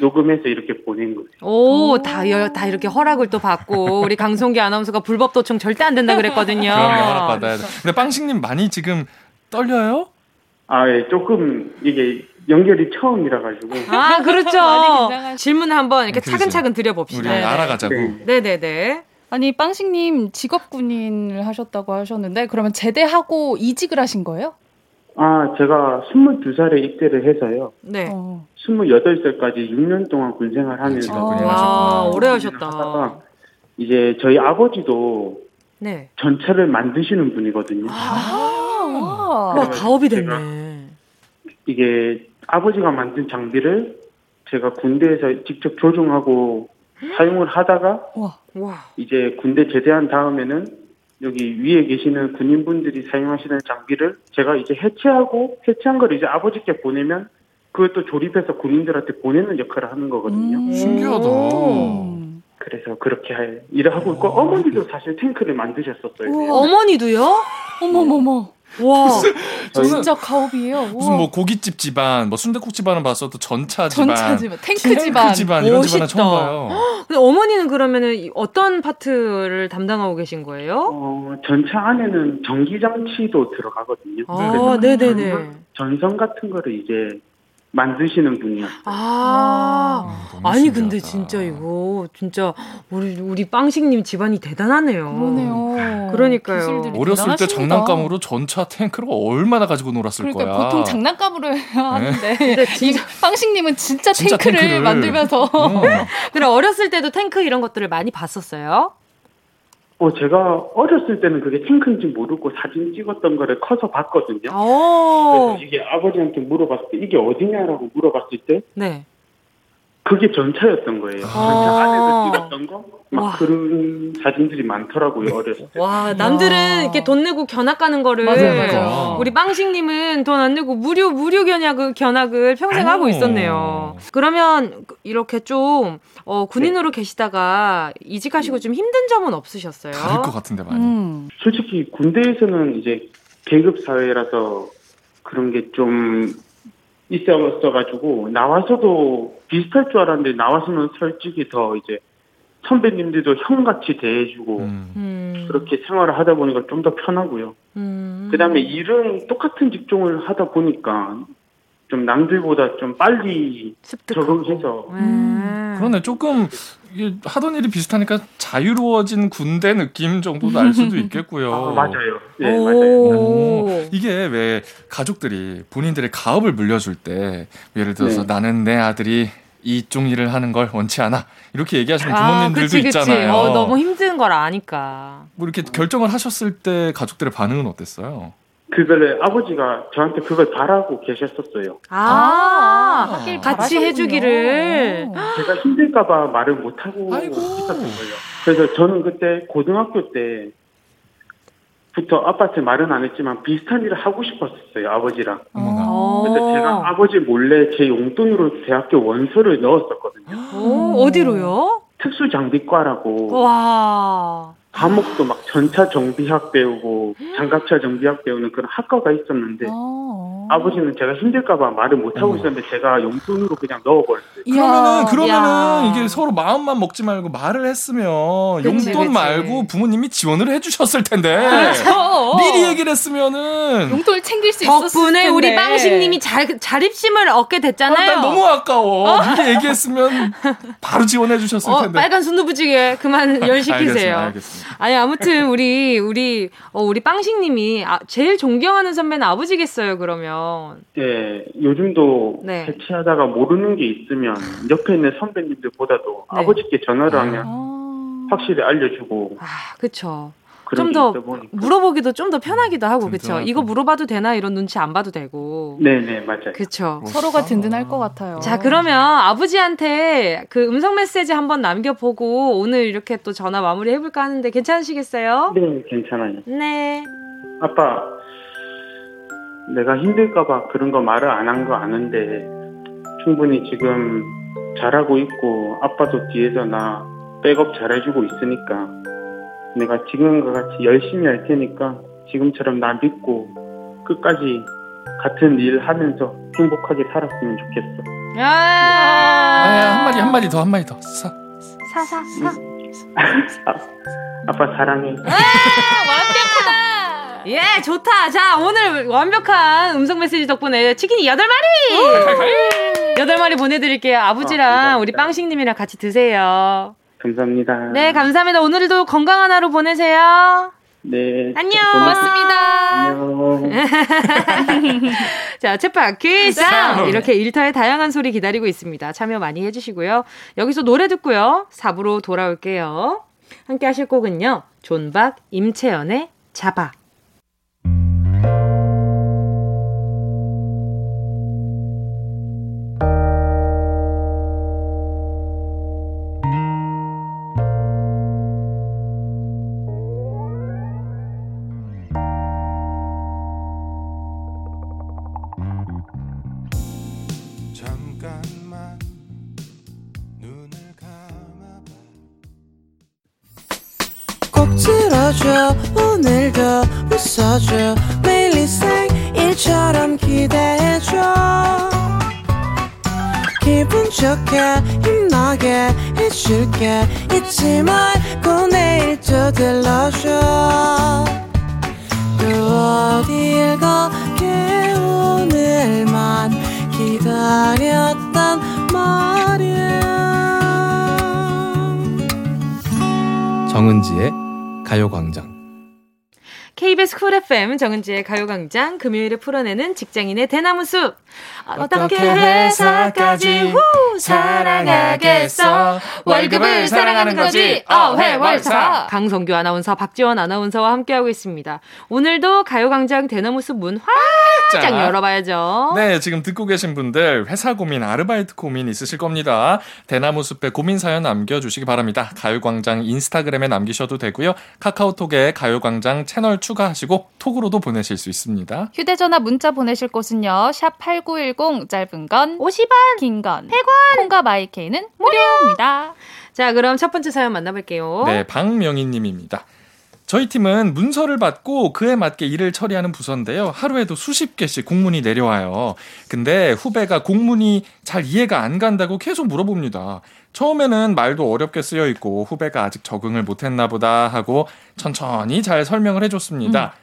녹음해서 이렇게 보낸 거예요. 오, 다, 여- 다 이렇게 허락을 또 받고, 우리 강송기 아나운서가 불법 도청 절대 안 된다 그랬거든요. 그럼요, 허락받아야 돼. 근데 빵식님 많이 지금 떨려요? 아, 예, 조금 이게 연결이 처음이라 가지고. 아, 그렇죠. 긴장하시- 질문 한번 이렇게 그렇죠. 차근차근 우리 드려봅시다. 네. 알아가자고. 네. 네네네. 아니 빵식님 직업 군인을 하셨다고 하셨는데 그러면 제대하고 이직을 하신 거예요? 아, 제가 22살에 입대를 해서요. 네. 어. 28살까지 6년 동안 군 생활 하면서 지금 어. 군인 와, 하셨구나. 오래 하셨다. 이제 저희 아버지도 네. 전차를 만드시는 분이거든요. 아, 와, 가업이 됐네. 이게 아버지가 만든 장비를 제가 군대에서 직접 조종하고 사용을 하다가 와. 와. 이제 군대 제대한 다음에는 여기 위에 계시는 군인분들이 사용하시는 장비를 제가 이제 해체하고 해체한 걸 이제 아버지께 보내면 그것도 조립해서 군인들한테 보내는 역할을 하는 거거든요. 음. 신기하다. 음. 그래서 그렇게 할 일을 하고 있고 어머니도 사실 탱크를 만드셨었어요. 어머니도요? 어머머머. 와. [LAUGHS] 진짜 가업이에요. 무슨 뭐 고깃집 집안, 뭐 순대국 집안은 봤어도 전차 집안, 전차 집안, 탱크 탱크 집안. 집안 이런 집안은. 처음 봐요. [GASPS] 근데 어머니는 그러면은 이 어떤 파트를 담당하고 계신 거예요? 어, 전차 안에는 전기 장치도 들어가거든요. 아, 네네네. 전선 같은 거를 이제 만드시는 분이요. 아. 너무 아니 신기하다. 근데 진짜 이거 진짜 우리 우리 빵식님 집안이 대단하네요. 그러네요. 그러니까요. 어렸을 때 대단하십니다. 장난감으로 전차 탱크를 얼마나 가지고 놀았을 그러니까 거야. 보통 장난감으로 해야 하는데 [LAUGHS] 이 진짜 빵식님은 진짜, 진짜 탱크를, 탱크를. 만들면서 음. [LAUGHS] 근데 어렸을 때도 탱크 이런 것들을 많이 봤었어요. 어, 제가 어렸을 때는 그게 탱크인지 모르고 사진 찍었던 거를 커서 봤거든요. 오. 그래서 이게 아버지한테 물어봤을 때 이게 어디냐라고 물어봤을 때 네. 그게 전차였던 거예요. 전차 아. 안에서 찍었던 거? 막 와. 그런 사진들이 많더라고요, 어렸을 때. 와, 남들은 이렇게 돈 내고 견학 가는 거를 맞아요, 맞아요. 우리 빵식님은 돈 안 내고 무료 무료 견학을 견학을 평생 하고 아유. 있었네요. 그러면 이렇게 좀 어, 군인으로 계시다가 이직하시고 좀 힘든 점은 없으셨어요? 다를 것 같은데 많이. 음. 솔직히 군대에서는 이제 계급 사회라서 그런 게 좀 있었어가지고 나와서도 비슷할 줄 알았는데 나와서는 솔직히 더 이제 선배님들도 형같이 대해주고 음. 음, 그렇게 생활을 하다 보니까 좀 더 편하고요. 음. 그다음에 일은 똑같은 직종을 하다 보니까 좀 남들보다 좀 빨리 습득하고. 적응해서 음. 그러네 조금 이게 하던 일이 비슷하니까 자유로워진 군대 느낌 정도도 알 수도 있겠고요. [LAUGHS] 아, 맞아요. 네, 맞아요. 오. 이게 왜 가족들이 본인들의 가업을 물려줄 때 예를 들어서 네. 나는 내 아들이 이쪽 일을 하는 걸 원치 않아 이렇게 얘기하시는 아, 부모님들도 그치, 그치. 있잖아요. 어, 너무 힘든 걸 아니까. 뭐 이렇게 결정을 하셨을 때 가족들의 반응은 어땠어요? 그거를 아버지가 저한테 그걸 바라고 계셨었어요. 아, 하길 같이. 해주기를. 제가 힘들까봐 말을 못하고. 있었던 거예요. 그래서 저는 그때 고등학교 때 부터 아빠한테 말은 안 했지만 비슷한 일을 하고 싶었어요, 아버지랑. 어머나. 어. 그래서 제가 아버지 몰래 제 용돈으로 대학교 원서를 넣었었거든요. 오, 어디로요? 특수장비과라고 와. 과목도 막 전차 정비학 배우고 장갑차 정비학 배우는 그런 학과가 있었는데 어. 아버지는 제가 힘들까봐 말을 못 하고 어머. 있었는데 제가 용돈으로 그냥 넣어버렸어요. 그러면은 그러면은 야. 이게 서로 마음만 먹지 말고 말을 했으면 그치, 용돈 그치. 말고 부모님이 지원을 해주셨을 텐데 그렇죠. 미리 얘기를 했으면은 용돈을 챙길 수 있었을 덕분에 텐데. 우리 빵식님이 잘, 자립심을 얻게 아, 됐잖아요. 난 너무 아까워. 미리 얘기했으면 바로 지원해 주셨을 어, 텐데. 빨간 순두부찌개 그만 열 [LAUGHS] 시키세요. 알겠습니다, 알겠습니다. 아니 아무튼 우리 우리 어, 우리 빵식님이 아, 제일 존경하는 선배는 아버지겠어요. 그러면 예, 요즘도 네. 해체하다가 모르는 게 있으면 옆에 있는 선배님들보다도 네. 아버지께 전화를 하면 어. 확실히 알려주고 아 그쵸. 그런 좀게 더. 물어보기도 좀 더 편하기도 하고 그쵸. 든든하고. 이거 물어봐도 되나 이런 눈치 안 봐도 되고. 네네 맞아요. 그쵸. 서로가 든든할 것 같아요. 자, 그러면 아버지한테 그 음성 메시지 한번 남겨보고 오늘 이렇게 또 전화 마무리 해볼까 하는데 괜찮으시겠어요? 네 괜찮아요. 네. 아빠 내가 힘들까봐 그런 거 말을 안 한 거 아는데 충분히 지금 잘하고 있고 아빠도 뒤에서 나 백업 잘해주고 있으니까 내가 지금과 같이 열심히 할 테니까 지금처럼 나 믿고 끝까지 같은 일 하면서 행복하게 살았으면 좋겠어. 야, 아, 한 마디 한 마디 더 한 마디 더. 사. 사사 사. 아, 아빠 사랑해. 예, 좋다. 자, 오늘 완벽한 음성 메시지 덕분에 치킨이 8마리! 8마리 보내드릴게요. 아, 아버지랑 감사합니다. 우리 빵식님이랑 같이 드세요. 감사합니다. 네, 감사합니다. 오늘도 건강한 하루 보내세요. 네. 안녕. 고맙습니다. 안녕. [LAUGHS] 자, 채파 퀴즈! 쌍! 이렇게 일터의 다양한 소리 기다리고 있습니다. 참여 많이 해주시고요. 여기서 노래 듣고요. 4부로 돌아올게요. 함께 하실 곡은요. 존박, 임채연의 잡아. 잠깐만 눈을 감아봐. 꼭 들어줘 오늘도 웃어줘. 매일 일상일처럼 기대해줘. 기분 좋게 힘나게 해줄게. 잊지 말고 내일 또 들러줘. 또 어딜 가 기다렸단 말이야. 정은지의 가요광장 KBS 쿨 FM 정은지의 가요광장 금요일에 풀어내는 직장인의 대나무 숲. 어떻게 회사까지 후 사랑하겠어 월급을 사랑하는 거지 어회월사 강성규 아나운서 박지원 아나운서와 함께하고 있습니다. 오늘도 가요광장 대나무 숲 문 활짝 자. 열어봐야죠. 네, 지금 듣고 계신 분들 회사 고민, 아르바이트 고민 있으실 겁니다. 대나무 숲에 고민 사연 남겨주시기 바랍니다. 가요광장 인스타그램에 남기셔도 되고요. 카카오톡에 가요광장 채널 추가 하시고 톡으로도 보내실 수 있습니다. 휴대전화 문자 보내실 곳은요. 샵 8910 짧은 건 50원, 긴 건 100원, 콩과 마이케이는 무료입니다. 자, 그럼 첫 번째 사연 만나볼게요. 네, 박명희 님입니다. 저희 팀은 문서를 받고 그에 맞게 일을 처리하는 부서인데요. 하루에도 수십 개씩 공문이 내려와요. 근데 후배가 공문이 잘 이해가 안 간다고 계속 물어봅니다. 처음에는 말도 어렵게 쓰여 있고 후배가 아직 적응을 못 했나 보다 하고 천천히 잘 설명을 해줬습니다.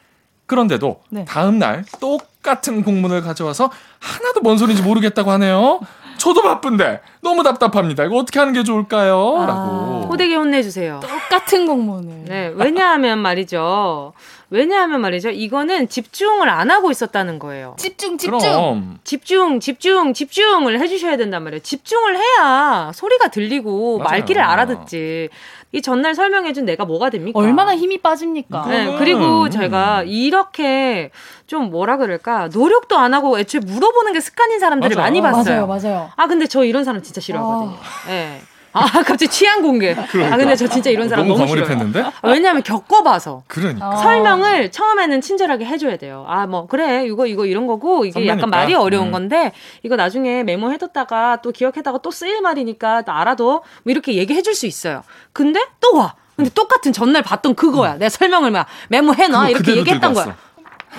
그런데도 네. 다음 날 똑같은 공문을 가져와서 하나도 뭔 소리인지 모르겠다고 하네요. 저도 바쁜데 너무 답답합니다. 이거 어떻게 하는 게 좋을까요? 아. 라고. 호되게 혼내주세요. 똑같은 공문을. 네, 왜냐하면 말이죠. 왜냐하면 말이죠. 이거는 집중을 안 하고 있었다는 거예요. 집중, 집중. 그럼 집중, 집중, 집중을 해주셔야 된단 말이에요. 집중을 해야 소리가 들리고 맞아요. 말귀를 알아듣지. 이 전날 설명해준 내가 뭐가 됩니까? 얼마나 힘이 빠집니까? 네, 음. 그리고 제가 이렇게 좀 뭐라 그럴까 노력도 안 하고 애초에 물어보는 게 습관인 사람들을 맞아. 많이 봤어요. 맞아요, 맞아요. 아 근데 저 이런 사람 진짜 싫어하거든요. 예. 아 갑자기 취향 공개. 아 근데 저 진짜 이런 사람 너무 너무. 과몰입했는데? 왜냐하면 겪어봐서. 그러니까. 어. 설명을 처음에는 친절하게 해줘야 돼요. 아, 뭐, 그래, 이거, 이거, 이런 거고, 이게 약간 선배니까. 말이 어려운 음. 건데, 이거 나중에 메모해뒀다가 또 기억해다가 또 쓰일 말이니까 나 알아둬. 뭐 이렇게 얘기해줄 수 있어요. 근데 또 와. 근데 똑같은 전날 봤던 그거야. 내가 설명을 막 메모해놔. 이렇게 얘기했던 거야.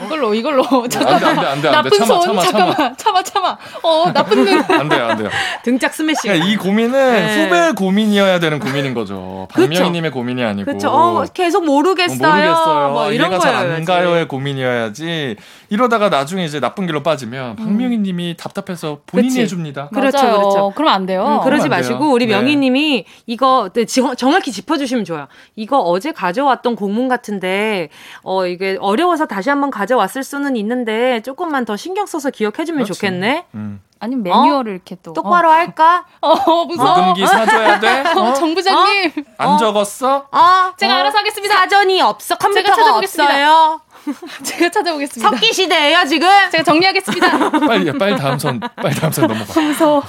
이걸로, 이걸로. 잠깐만. 안 돼, 안 돼, 안 돼. 나쁜 참아, 손, 참아, 잠깐만. 참아, 참아. 어, 나쁜 눈. 안 돼요, 안 돼요. 등짝 스매싱. 그러니까 이 고민은 네. 후배 고민이어야 되는 고민인 거죠. 그쵸. 박명희님의 고민이 아니고. 그쵸. 어, 계속 어, 모르겠어요. 모르겠어요. 뭐 이런 이해가 잘 거예요. 안 가요의 고민이어야지. 이러다가 나중에 이제 나쁜 길로 빠지면 박명희님이 답답해서 본인이 그치. 해줍니다. 그렇죠, 맞아요. 그렇죠. 그러면 안 돼요. 음, 그러지 안 돼요. 마시고 우리 네. 명희님이 이거 네, 지- 정확히 짚어주시면 좋아요. 이거 어제 가져왔던 공문 같은데 어 이게 어려워서 다시 한번 가 져왔을 수는 있는데 조금만 더 신경 써서 기억해주면 그렇지. 좋겠네. 음. 아니면 매뉴얼을 이렇게 또. 똑바로 할까? [LAUGHS] 어, 어 무서워. 녹음기 사줘야 돼? [LAUGHS] 어, 어? 정부장님. 안 적었어? 어, 제가 어, 알아서 하겠습니다. 사전이 없어. 컴퓨터가 찾아보겠습니다. 없어요. [LAUGHS] 제가 찾아보겠습니다. 석기 시대예요 지금. 제가 정리하겠습니다. [LAUGHS] 빨리, 빨리 다음 선, 빨리 다음 선 넘어가. 무서워.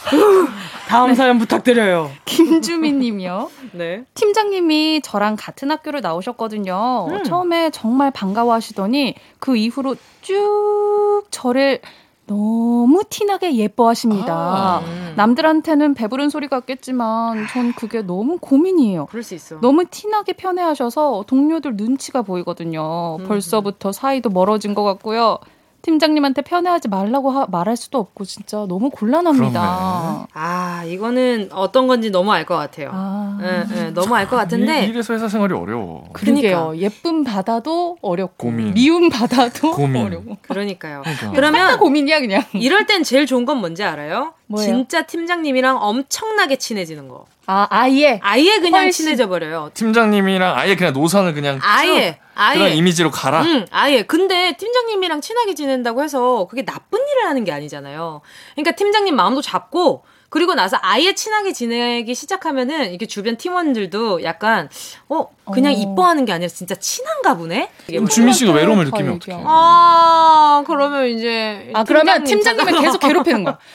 [LAUGHS] 다음 사연 부탁드려요. 김주민 님이요. 네. 팀장님이 저랑 같은 학교를 나오셨거든요. 처음에 정말 반가워하시더니 그 이후로 쭉 저를 너무 티나게 예뻐하십니다. 아. 남들한테는 배부른 소리 같겠지만 전 그게 너무 고민이에요. 그럴 수 있어. 너무 티나게 편애하셔서 동료들 눈치가 보이거든요. 벌써부터 사이도 멀어진 것 같고요. 팀장님한테 편애하지 말라고 하- 말할 수도 없고 진짜 너무 곤란합니다. 아 이거는 어떤 건지 너무 알 것 같아요. 아, 예, 예, 너무 알 것 같은데 이- 이래서 회사 생활이 어려워. 그러게요. 예쁨 받아도 어렵고 고민. 미움 받아도 고민. 어려워. 그러니까요. 그러니까. 그러면 다 고민이야 그냥. 이럴 땐 제일 좋은 건 뭔지 알아요? 뭐예요? 진짜 팀장님이랑 엄청나게 친해지는 거. 아 아예 아예 그냥 훨씬. 친해져 버려요. 팀장님이랑 아예 그냥 노선을 그냥 아예, 쭉 아예. 그런 이미지로 가라. 응, 아예. 근데 팀장님이랑 친하게 지낸다고 해서 그게 나쁜 일을 하는 게 아니잖아요. 그러니까 팀장님 마음도 잡고 그리고 나서 아예 친하게 지내기 시작하면은 이게 주변 팀원들도 약간 어 그냥 어. 이뻐하는 게 아니라 진짜 친한가 보네. 그럼 뭐. 주민 씨가 외로움을 다 느끼면. 어떡해? 아 그러면 이제 아 그러면 팀장님 팀장님을 계속 괴롭히는 거야. [LAUGHS]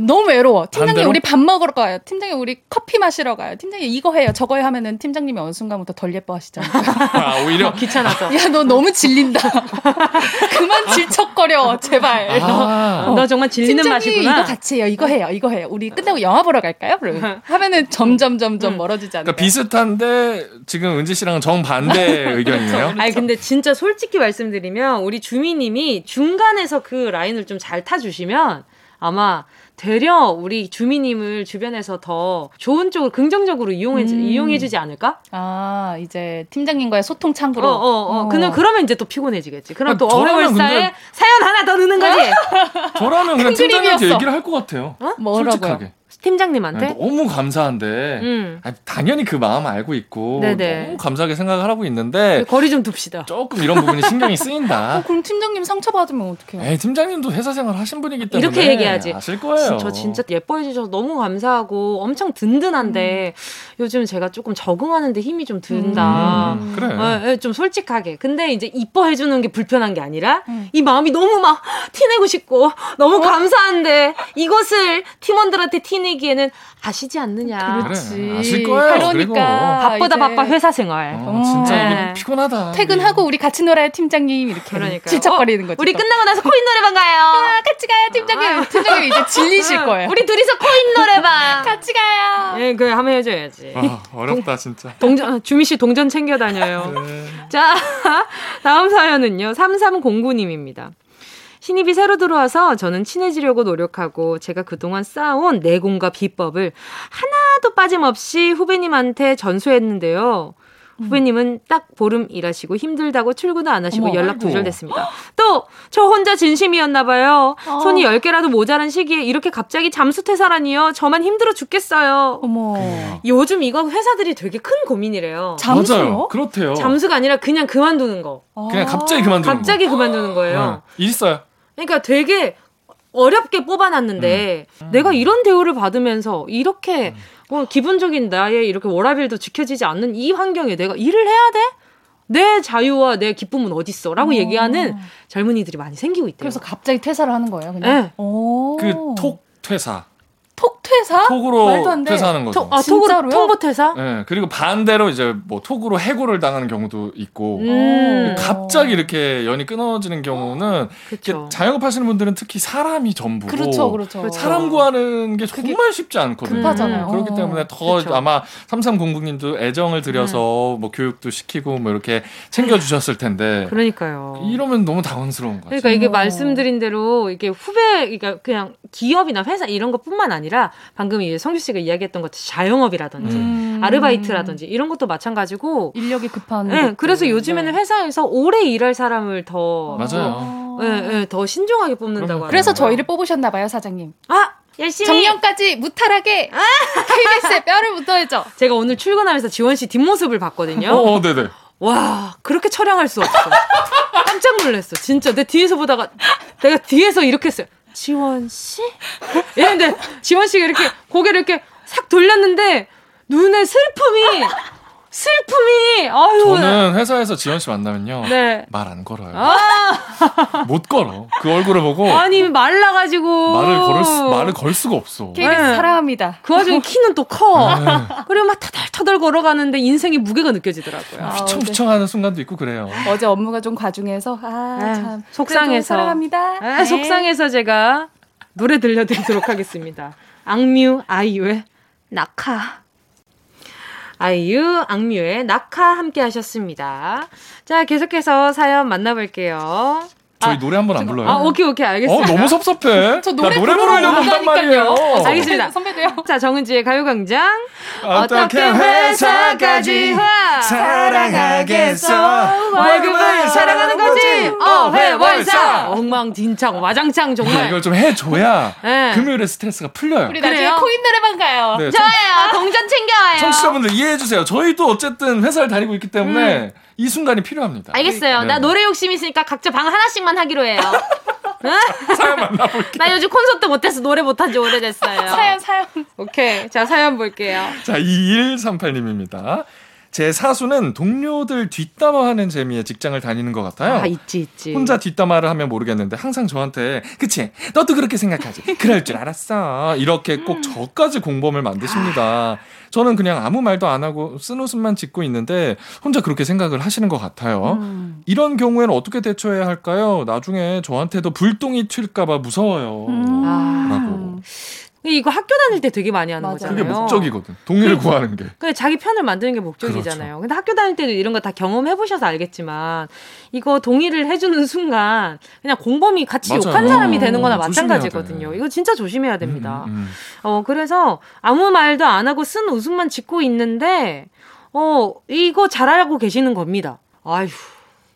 너무 외로워. 팀장님 반대로? 우리 밥 먹으러 가요. 팀장님 우리 커피 마시러 가요. 팀장님 이거 해요. 저거 해요 하면은 팀장님이 어느 순간부터 덜 예뻐하시잖아요. [LAUGHS] 아, 오히려 귀찮아서. 야 너 너무 질린다. [LAUGHS] 그만 질척거려 제발. 아, 너 정말 질리는 팀장님 맛이구나. 이거 같이 해요. 이거 해요. 이거 해요. 우리 끝나고 영화 보러 갈까요? 그러면 하면은 점점 점점 멀어지지 않을까. 그러니까 비슷한데 지금 은지 씨랑은 정반대 [LAUGHS] 의견이네요. 아니 근데 진짜 솔직히 말씀드리면 우리 주미님이 중간에서 그 라인을 좀 잘 타 주시면 아마 되려 우리 주미님을 주변에서 더 좋은 쪽으로 긍정적으로 이용해 음. 이용해주지 않을까? 아 이제 팀장님과의 소통 어, 창구로. 어, 어. 그는 그러면 이제 또 피곤해지겠지. 그럼 아, 또 근데- 사연 하나 더 넣는 거지. [LAUGHS] 저라면 그냥 큰 팀장님한테. 얘기를 할 것 같아요. 뭐라고요? 솔직하게. 팀장님한테? 네, 너무 감사한데 음. 아니, 당연히 그 마음 알고 있고 네네. 너무 감사하게 생각을 하고 있는데 거리 좀 둡시다. 조금 이런 부분이 신경이 쓰인다. [LAUGHS] 어, 그럼 팀장님 상처받으면 어떡해요? 에이, 팀장님도 회사 생활 하신 분이기 때문에 이렇게 얘기하지. 아실 거예요. 저 진짜 예뻐해 주셔서 너무 감사하고 엄청 든든한데 요즘 제가 조금 적응하는데 힘이 좀 든다. 음, 그래. 예, 예, 좀 솔직하게. 근데 이제 이뻐해 주는 게 불편한 게 아니라 이 마음이 너무 막 티내고 싶고 너무 감사한데 이것을 팀원들한테 티내 기에는 아시지 않느냐. 그래, 아실 거예요. 그러니까 그리고. 바쁘다 바빠 회사 생활. 어, 진짜 네. 피곤하다. 퇴근하고 우리 같이 놀아요 팀장님 이렇게 그러니까요. 질척거리는 거죠. 우리 끝나고 나서 코인 노래방 가요. 아, 같이 가요 팀장님. 팀장님 이제 질리실 거예요. 우리 둘이서 코인 노래방. [LAUGHS] 같이 가요. 예, 그래 한번 해줘야지. 아, 어렵다 진짜. 동전 주미 씨 동전 챙겨 다녀요. 네. 자, [LAUGHS] 다음 사연은요. 3309님입니다. 신입이 새로 들어와서 저는 친해지려고 노력하고 제가 그동안 쌓아온 내공과 비법을 하나도 빠짐없이 후배님한테 전수했는데요. 후배님은 딱 보름 일하시고 힘들다고 출근을 안 하시고 어머, 연락. 두절됐습니다. 또 저 혼자 진심이었나 봐요. 어. 손이 10개라도 모자란 시기에 이렇게 갑자기 잠수 퇴사라니요. 저만 힘들어 죽겠어요. 어머. 요즘 이거 회사들이 되게 큰 고민이래요. 맞아요. 그렇대요. 잠수가 아니라 그냥 그만두는 거. 그냥 갑자기 그만두는 갑자기 거. 그만두는 거예요. 네. 있어요. 그러니까 되게 어렵게 뽑아놨는데 음. 내가 이런 대우를 받으면서 이렇게 뭐 기본적인 나의 이렇게 워라밸도 지켜지지 않는 이 환경에 내가 일을 해야 돼? 내 자유와 내 기쁨은 어딨어? 라고 얘기하는 젊은이들이 많이 생기고 있대요. 그래서 갑자기 퇴사를 하는 거예요, 그냥. 네. 오. 그톡 퇴사. 톡 퇴사? 톡으로 말도 안 돼. 퇴사하는 거죠. 톡, 아, 톡으로 진짜로요? 통보 퇴사? 네, 그리고 반대로 이제 뭐 톡으로 해고를 당하는 경우도 있고 음. 갑자기 이렇게 연이 끊어지는 경우는 이렇게 그쵸. 자영업 하시는 분들은 특히 사람이 전부고 그렇죠, 그렇죠. 그렇죠. 사람 구하는 게 정말 쉽지 않거든요. 급하잖아요. 그렇기 어. 때문에 더 그쵸. 아마 3309님도 애정을 들여서 뭐 교육도 시키고 뭐 이렇게 챙겨 주셨을 텐데 그러니까요. 이러면 너무 당황스러운 거죠. 그러니까 이게 어. 말씀드린 대로 이게 후배, 그러니까 그냥 기업이나 회사 이런 것뿐만 아니라 방금 이제 성규 씨가 이야기했던 것처럼 자영업이라든지 음. 아르바이트라든지 이런 것도 마찬가지고. 인력이 급한. 네, 것들. 그래서 요즘에는 네. 회사에서 오래 일할 사람을 더, 맞아요. 예, 예, 더 신중하게 뽑는다고 하더라고요. 그래서 저희를 뽑으셨나 봐요, 사장님. 아 열심히 정년까지 무탈하게 KBS에 뼈를 묻어야죠. 제가 오늘 출근하면서 지원 씨 뒷모습을 봤거든요. 어, 어, 네네. 와 그렇게 처량할 수 없어. 깜짝 놀랐어. 진짜 내 뒤에서 보다가 내가 뒤에서 이렇게 했어요. 지원 씨? 이랬는데 지원 씨가 이렇게 고개를 이렇게 싹 돌렸는데 눈에 슬픔이 슬픔이 아유 저는 회사에서 지원 씨 만나면요. 네. 말 안 걸어요. 아 [LAUGHS] 못 걸어. 그 얼굴을 보고 아니 말라 가지고 말을 걸을 수, 말을 걸 수가 없어. KBS 네. 사랑합니다. 그 와중에 키는 또 커. 네. 그리고 막 터덜터덜 걸어가는데 인생의 무게가 느껴지더라고요. 아, 휘청휘청하는 순간도 있고 그래요. 어제 업무가 좀 과중해서 아, 네, 참 속상해서. 사랑합니다. 아, 네. 속상해서 제가 노래 들려드리도록 하겠습니다. 악뮤 아이유의 낙하. 아이유, 악뮤의 낙하 함께 하셨습니다. 자, 계속해서 사연 만나볼게요. 저희 노래 한 번 안 불러요? 아, 오케이, 오케이, 어, 알겠습니다. 너무 섭섭해. 저나 노래 노래 부르려고 온단 말이에요. 알겠습니다. 선배도요. 자, 정은지의 가요광장. 어떻게 회사까지 사랑하겠어 월급을 사랑하는 거지. 어 회월사. 엉망진창, 와장창 정말. 이걸 좀 해줘야 네. 금요일에 스트레스가 풀려요. 우리 나중에 그래요? 코인 노래방 가요. 네, 좋아요. 동전 챙겨와요. 청취자분들 이해해주세요. 저희도 어쨌든 회사를 다니고 있기 때문에 이 순간이 필요합니다. 알겠어요. 네. 나 노래 욕심 있으니까 각자 방 하나씩만 하기로 해요. [LAUGHS] 사연 만나볼게요. 나 요즘 콘서트 못해서 노래 못한 지 오래됐어요. 사연 사연. 오케이. 자, 사연 볼게요. 자, 2138님입니다. 제 사수는 동료들 뒷담화하는 재미에 직장을 다니는 것 같아요. 아, 있지, 있지. 혼자 뒷담화를 하면 모르겠는데 항상 저한테 그치? 너도 그렇게 생각하지? 그럴 줄 알았어. 이렇게 꼭 저까지 공범을 만드십니다. 저는 그냥 아무 말도 안 하고 쓴웃음만 짓고 있는데 혼자 그렇게 생각을 하시는 것 같아요. 음. 이런 경우에는 어떻게 대처해야 할까요? 나중에 저한테도 불똥이 튈까봐 무서워요. 아. 라고 이거 학교 다닐 때 되게 많이 하는 맞아요. 거잖아요. 그게 목적이거든 동의를 구하는 게 근데 자기 편을 만드는 게 목적이잖아요. 그렇죠. 근데 학교 다닐 때도 이런 거 다 경험해 보셔서 알겠지만 이거 동의를 해주는 순간 그냥 공범이 같이 맞아요. 욕한 사람이 되는 거나 어, 조심해야 마찬가지거든요. 돼. 이거 진짜 조심해야 됩니다. 음, 음, 음. 어, 그래서 아무 말도 안 하고 쓴 웃음만 짓고 있는데, 어, 이거 잘 알고 계시는 겁니다. 아휴.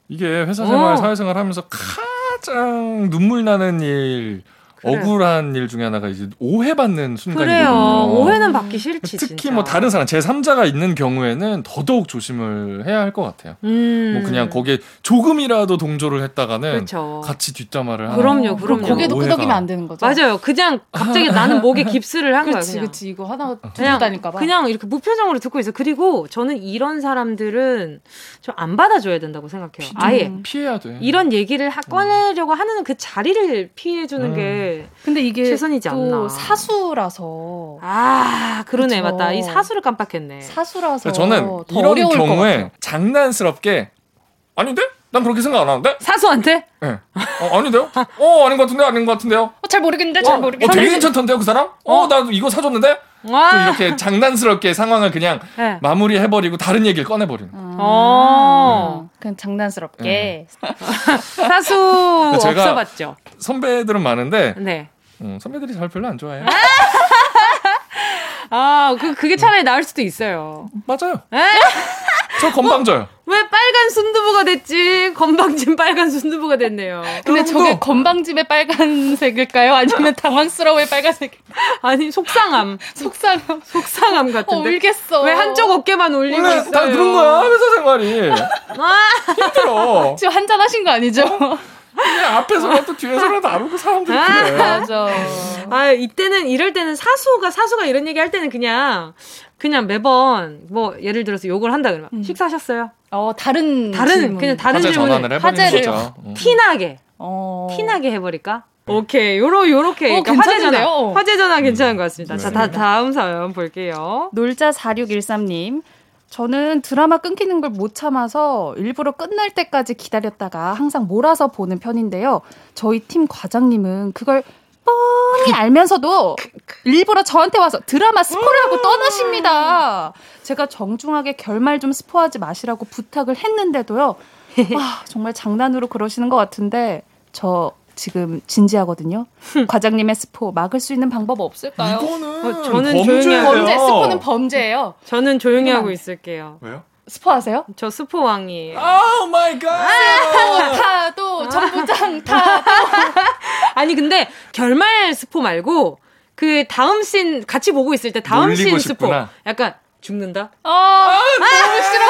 이게 회사 생활 어. 사회생활 하면서 가장 눈물 나는 일 그래요. 억울한 일 중에 하나가 이제 오해받는 순간이거든요. 그래요. 오해는 받기 싫지 특히 진짜. 뭐 다른 사람 제 3자가 있는 경우에는 더더욱 조심을 해야 할 것 같아요. 음. 뭐 그냥 거기에 조금이라도 동조를 했다가는 그렇죠. 같이 뒷담화를 하는 그럼요, 그럼요. 고개도 오해가- 끄덕이면 안 되는 거죠. 맞아요. 그냥 갑자기 나는 목에 깁스를 한 거야. 그렇지, 그냥. 그렇지. 이거 하나 다닐까 봐. 그냥 이렇게 무표정으로 듣고 있어. 그리고 저는 이런 사람들은 좀 안 받아줘야 된다고 생각해요. 아예 피해야 돼. 이런 얘기를 하, 꺼내려고 하는 그 자리를 피해주는 음. 게 근데 이게 최선이지 또 않나. 사수라서 아 그러네 그쵸. 맞다. 이 사수를 깜빡했네. 사수라서 저는 더 이런 경우에 같아요. 장난스럽게 아닌데? 난 그렇게 생각 안 하는데? 사수한테? 예. 어, 아닌데요? 어, 아닌 것 같은데? 아닌 것 같은데요? 어, 잘 모르겠는데 어, 잘 어, 모르겠는데. 되게 괜찮던데요, 그 사람? 어, 나도 이거 사줬는데? 와. 좀 이렇게 장난스럽게 상황을 그냥 네. 마무리해버리고 다른 얘기를 꺼내버리는. 어. 그냥 장난스럽게. [LAUGHS] 사수 제가- 없어봤죠. 선배들은 많은데, 네. 음, 선배들이 잘 별로 안 좋아해요. 아, [LAUGHS] 그, 그게 차라리 나을 수도 있어요. 맞아요. 에? 저 건방져요. 왜 빨간 순두부가 됐지? 건방진 빨간 순두부가 됐네요. 근데 저게 건방짐의 빨간색일까요? 아니면 당황스러워의 빨간색? 아니, 속상함. 속상함. 속상함 어, 같은데. 울겠어. 왜 한쪽 어깨만 올리고 원래 있어요? 다 그런 거야, 회사 생활이. 아, 힘들어. 지금 한잔 하신 거 아니죠? 그냥 앞에서라도 뒤에서라도 안 오고 사람들이 아. 그래. 맞아. 아, 이때는, 이럴 때는 사수가, 사수가 이런 얘기 할 때는 그냥, 그냥 매번, 뭐, 예를 들어서 욕을 한다 그러면, 식사하셨어요? 어, 다른. 다른, 질문. 그냥 다른 화제 질문을 화제를- 거죠. 음. 티나게, 어. 티나게 해버릴까? 오케이. 요러, 요렇게. 어, 그러니까 화제 전화. 괜찮은데요? 화제 전화 괜찮은 것 같습니다. 자, 다, 네. 다음 사연 볼게요. 놀자 4613님. 저는 드라마 끊기는 걸 못 참아서 일부러 끝날 때까지 기다렸다가 항상 몰아서 보는 편인데요. 저희 팀 과장님은 그걸 뻔히 알면서도 일부러 저한테 와서 드라마 스포를 하고 떠나십니다. 제가 정중하게 결말 좀 스포하지 마시라고 부탁을 했는데도요. 아, 정말 장난으로 그러시는 것 같은데 저 지금 진지하거든요. 과장님의 스포 막을 수 있는 방법 없을까요? 이거는 어, 저는 범죄예요. 조용히 범죄, 스포는 범죄예요. 저는 조용히. 하고 있을게요. 왜요? 스포하세요? 저 스포 왕이에요. Oh my god. 아, 타도 전부장 타. [LAUGHS] 아니 근데 결말 스포 말고 그 다음 씬 같이 보고 있을 때 다음 씬 스포 싶구나. 약간 죽는다. 아, 너무 싫어.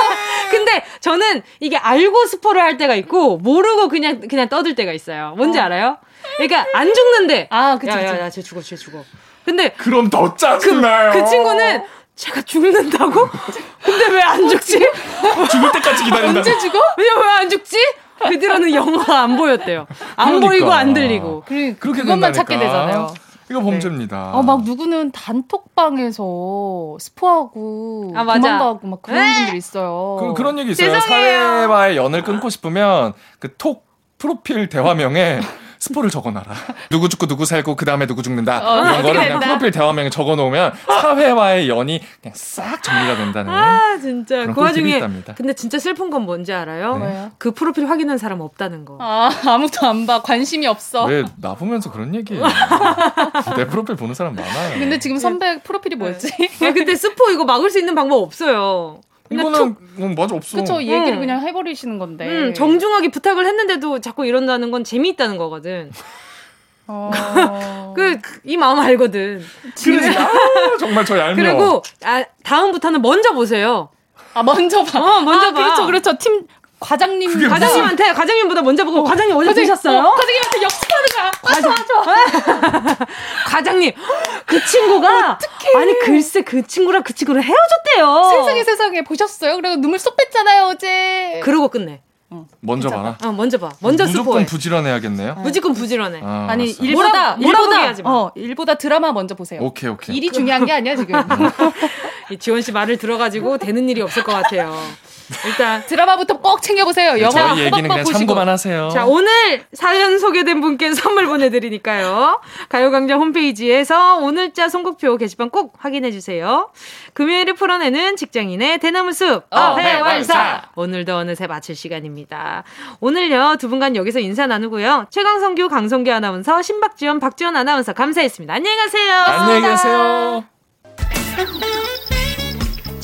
근데 저는 이게 알고 스포를 할 때가 있고 모르고 그냥 그냥 떠들 때가 있어요. 뭔지 알아요? 그러니까 안 죽는데 아, 그치, 그치. 야야 야 쟤 죽어 쟤 죽어. 근데 그럼 더 짜증나요. 그 친구는 제가 죽는다고? 근데 왜 안 죽지? 죽을 때까지 기다린다. 언제 죽어? 왜왜안 죽지? 그 뒤로는 영화가 안 보였대요. 안 그러니까. 보이고 안 들리고. 그래, 그렇게 그것만 된다니까. 찾게 되잖아요. 이거 범죄입니다. 어, 막 누구는 단톡방에서 스포하고 아, 맞아. 도망가고 막 그런 에! 분들 있어요. 그, 그런 얘기 있어요. 죄송해요. 사회와의 연을 끊고 싶으면 그 톡 프로필 대화명에 [LAUGHS] 스포를 적어놔라. [LAUGHS] 누구 죽고 누구 살고 그 다음에 누구 죽는다. 어, 이런 거를. 그냥 프로필 대화명에 적어놓으면 사회와의 연이 그냥 싹 정리가 된다는. 아 진짜 그 와중에 있답니다. 근데 진짜 슬픈 건 뭔지 알아요? 네. 그 프로필 확인한 사람 없다는 거. 아, 아무도 안 봐. 관심이 없어. 왜 나 보면서 그런 얘기해요? [LAUGHS] 내 프로필 보는 사람 많아요. 근데 지금 선배 프로필이 뭐였지? 아, 근데 스포 이거 막을 수 있는 방법 없어요. 이거는 음, 맞아 없어. 그쵸, 이 얘기를 음. 그냥 해버리시는 건데. 음, 정중하게 부탁을 했는데도 자꾸 이런다는 건 재미있다는 거거든. 어... [LAUGHS] 그이 마음 알거든. 그러지. 아, 정말 저 얄미워. 그리고 아, 다음부터는 먼저 보세요. 아, 먼저 봐. 어, 먼저 아, 봐. 그렇죠, 그렇죠. 팀, 과장님. 과장님한테 과장님보다 먼저 보고 과장님 어디 보셨어요? 어, 과장님한테 역습하는 거야. 맞아, 맞아. [LAUGHS] 과장님 그 친구가 아니 글쎄 그 친구랑 그 친구를 헤어졌대요. 세상에 세상에 보셨어요? 그리고 눈물 쏙 뺐잖아요 어제. 그러고 끝내. 먼저 봐라. 어, 먼저 봐. 먼저 무조건 스포해. 부지런해야겠네요. 무조건 부지런해. 아, 아니 알았어. 일보다 일보다. 어 일보다 드라마 먼저 보세요. 오케이 오케이. 일이 중요한 게 아니야 지금. [LAUGHS] 이 지원 씨 말을 들어가지고 되는 일이 없을 것 같아요. 일단 드라마부터 꼭 챙겨보세요. 영화 저희 얘기는 그냥 보시고. 참고만 하세요. 자, 오늘 사연 소개된 분께 [LAUGHS] 선물 보내드리니까요. 가요광장 홈페이지에서 오늘자 선곡표 게시판 꼭 확인해주세요. 금요일에 풀어내는 직장인의 대나무 숲. 어회월사. 오늘도 어느새 마칠 시간입니다. 오늘요, 두 분간 여기서 인사 나누고요. 최강성규, 강성규 아나운서, 신박지원, 박지원 아나운서 감사했습니다. 안녕히 가세요. 안녕히 계세요.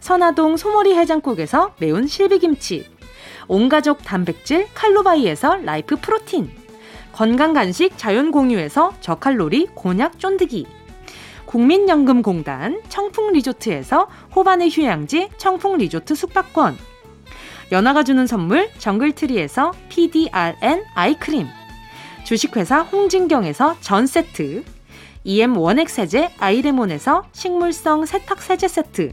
선화동 소머리 해장국에서 매운 실비김치. 온가족 단백질 칼로바이에서 라이프 프로틴. 건강간식 자연공유에서 저칼로리 곤약 쫀득이. 국민연금공단 청풍리조트에서 호반의 휴양지 청풍리조트 숙박권. 연아가 주는 선물 정글트리에서 PDRN 아이크림. 주식회사 홍진경에서 전세트. EM 원액 세제 아이레몬에서 식물성 세탁 세제 세트.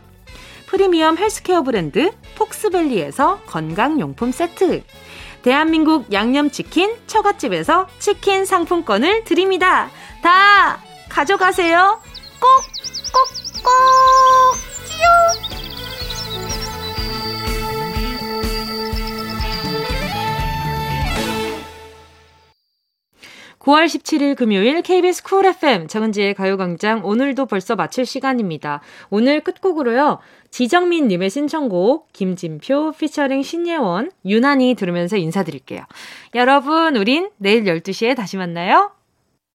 프리미엄 헬스케어 브랜드 폭스밸리에서 건강용품 세트. 대한민국 양념치킨 처갓집에서 치킨 상품권을 드립니다. 다 가져가세요. 꼭, 꼭, 꼭! 끼용! 9월 17일 금요일 KBS 쿨 FM 정은지의 가요광장 오늘도 벌써 마칠 시간입니다. 오늘 끝곡으로요. 지정민님의 신청곡 김진표 피처링 신예원 유난히 들으면서 인사드릴게요. 여러분 우린 내일 12시에 다시 만나요.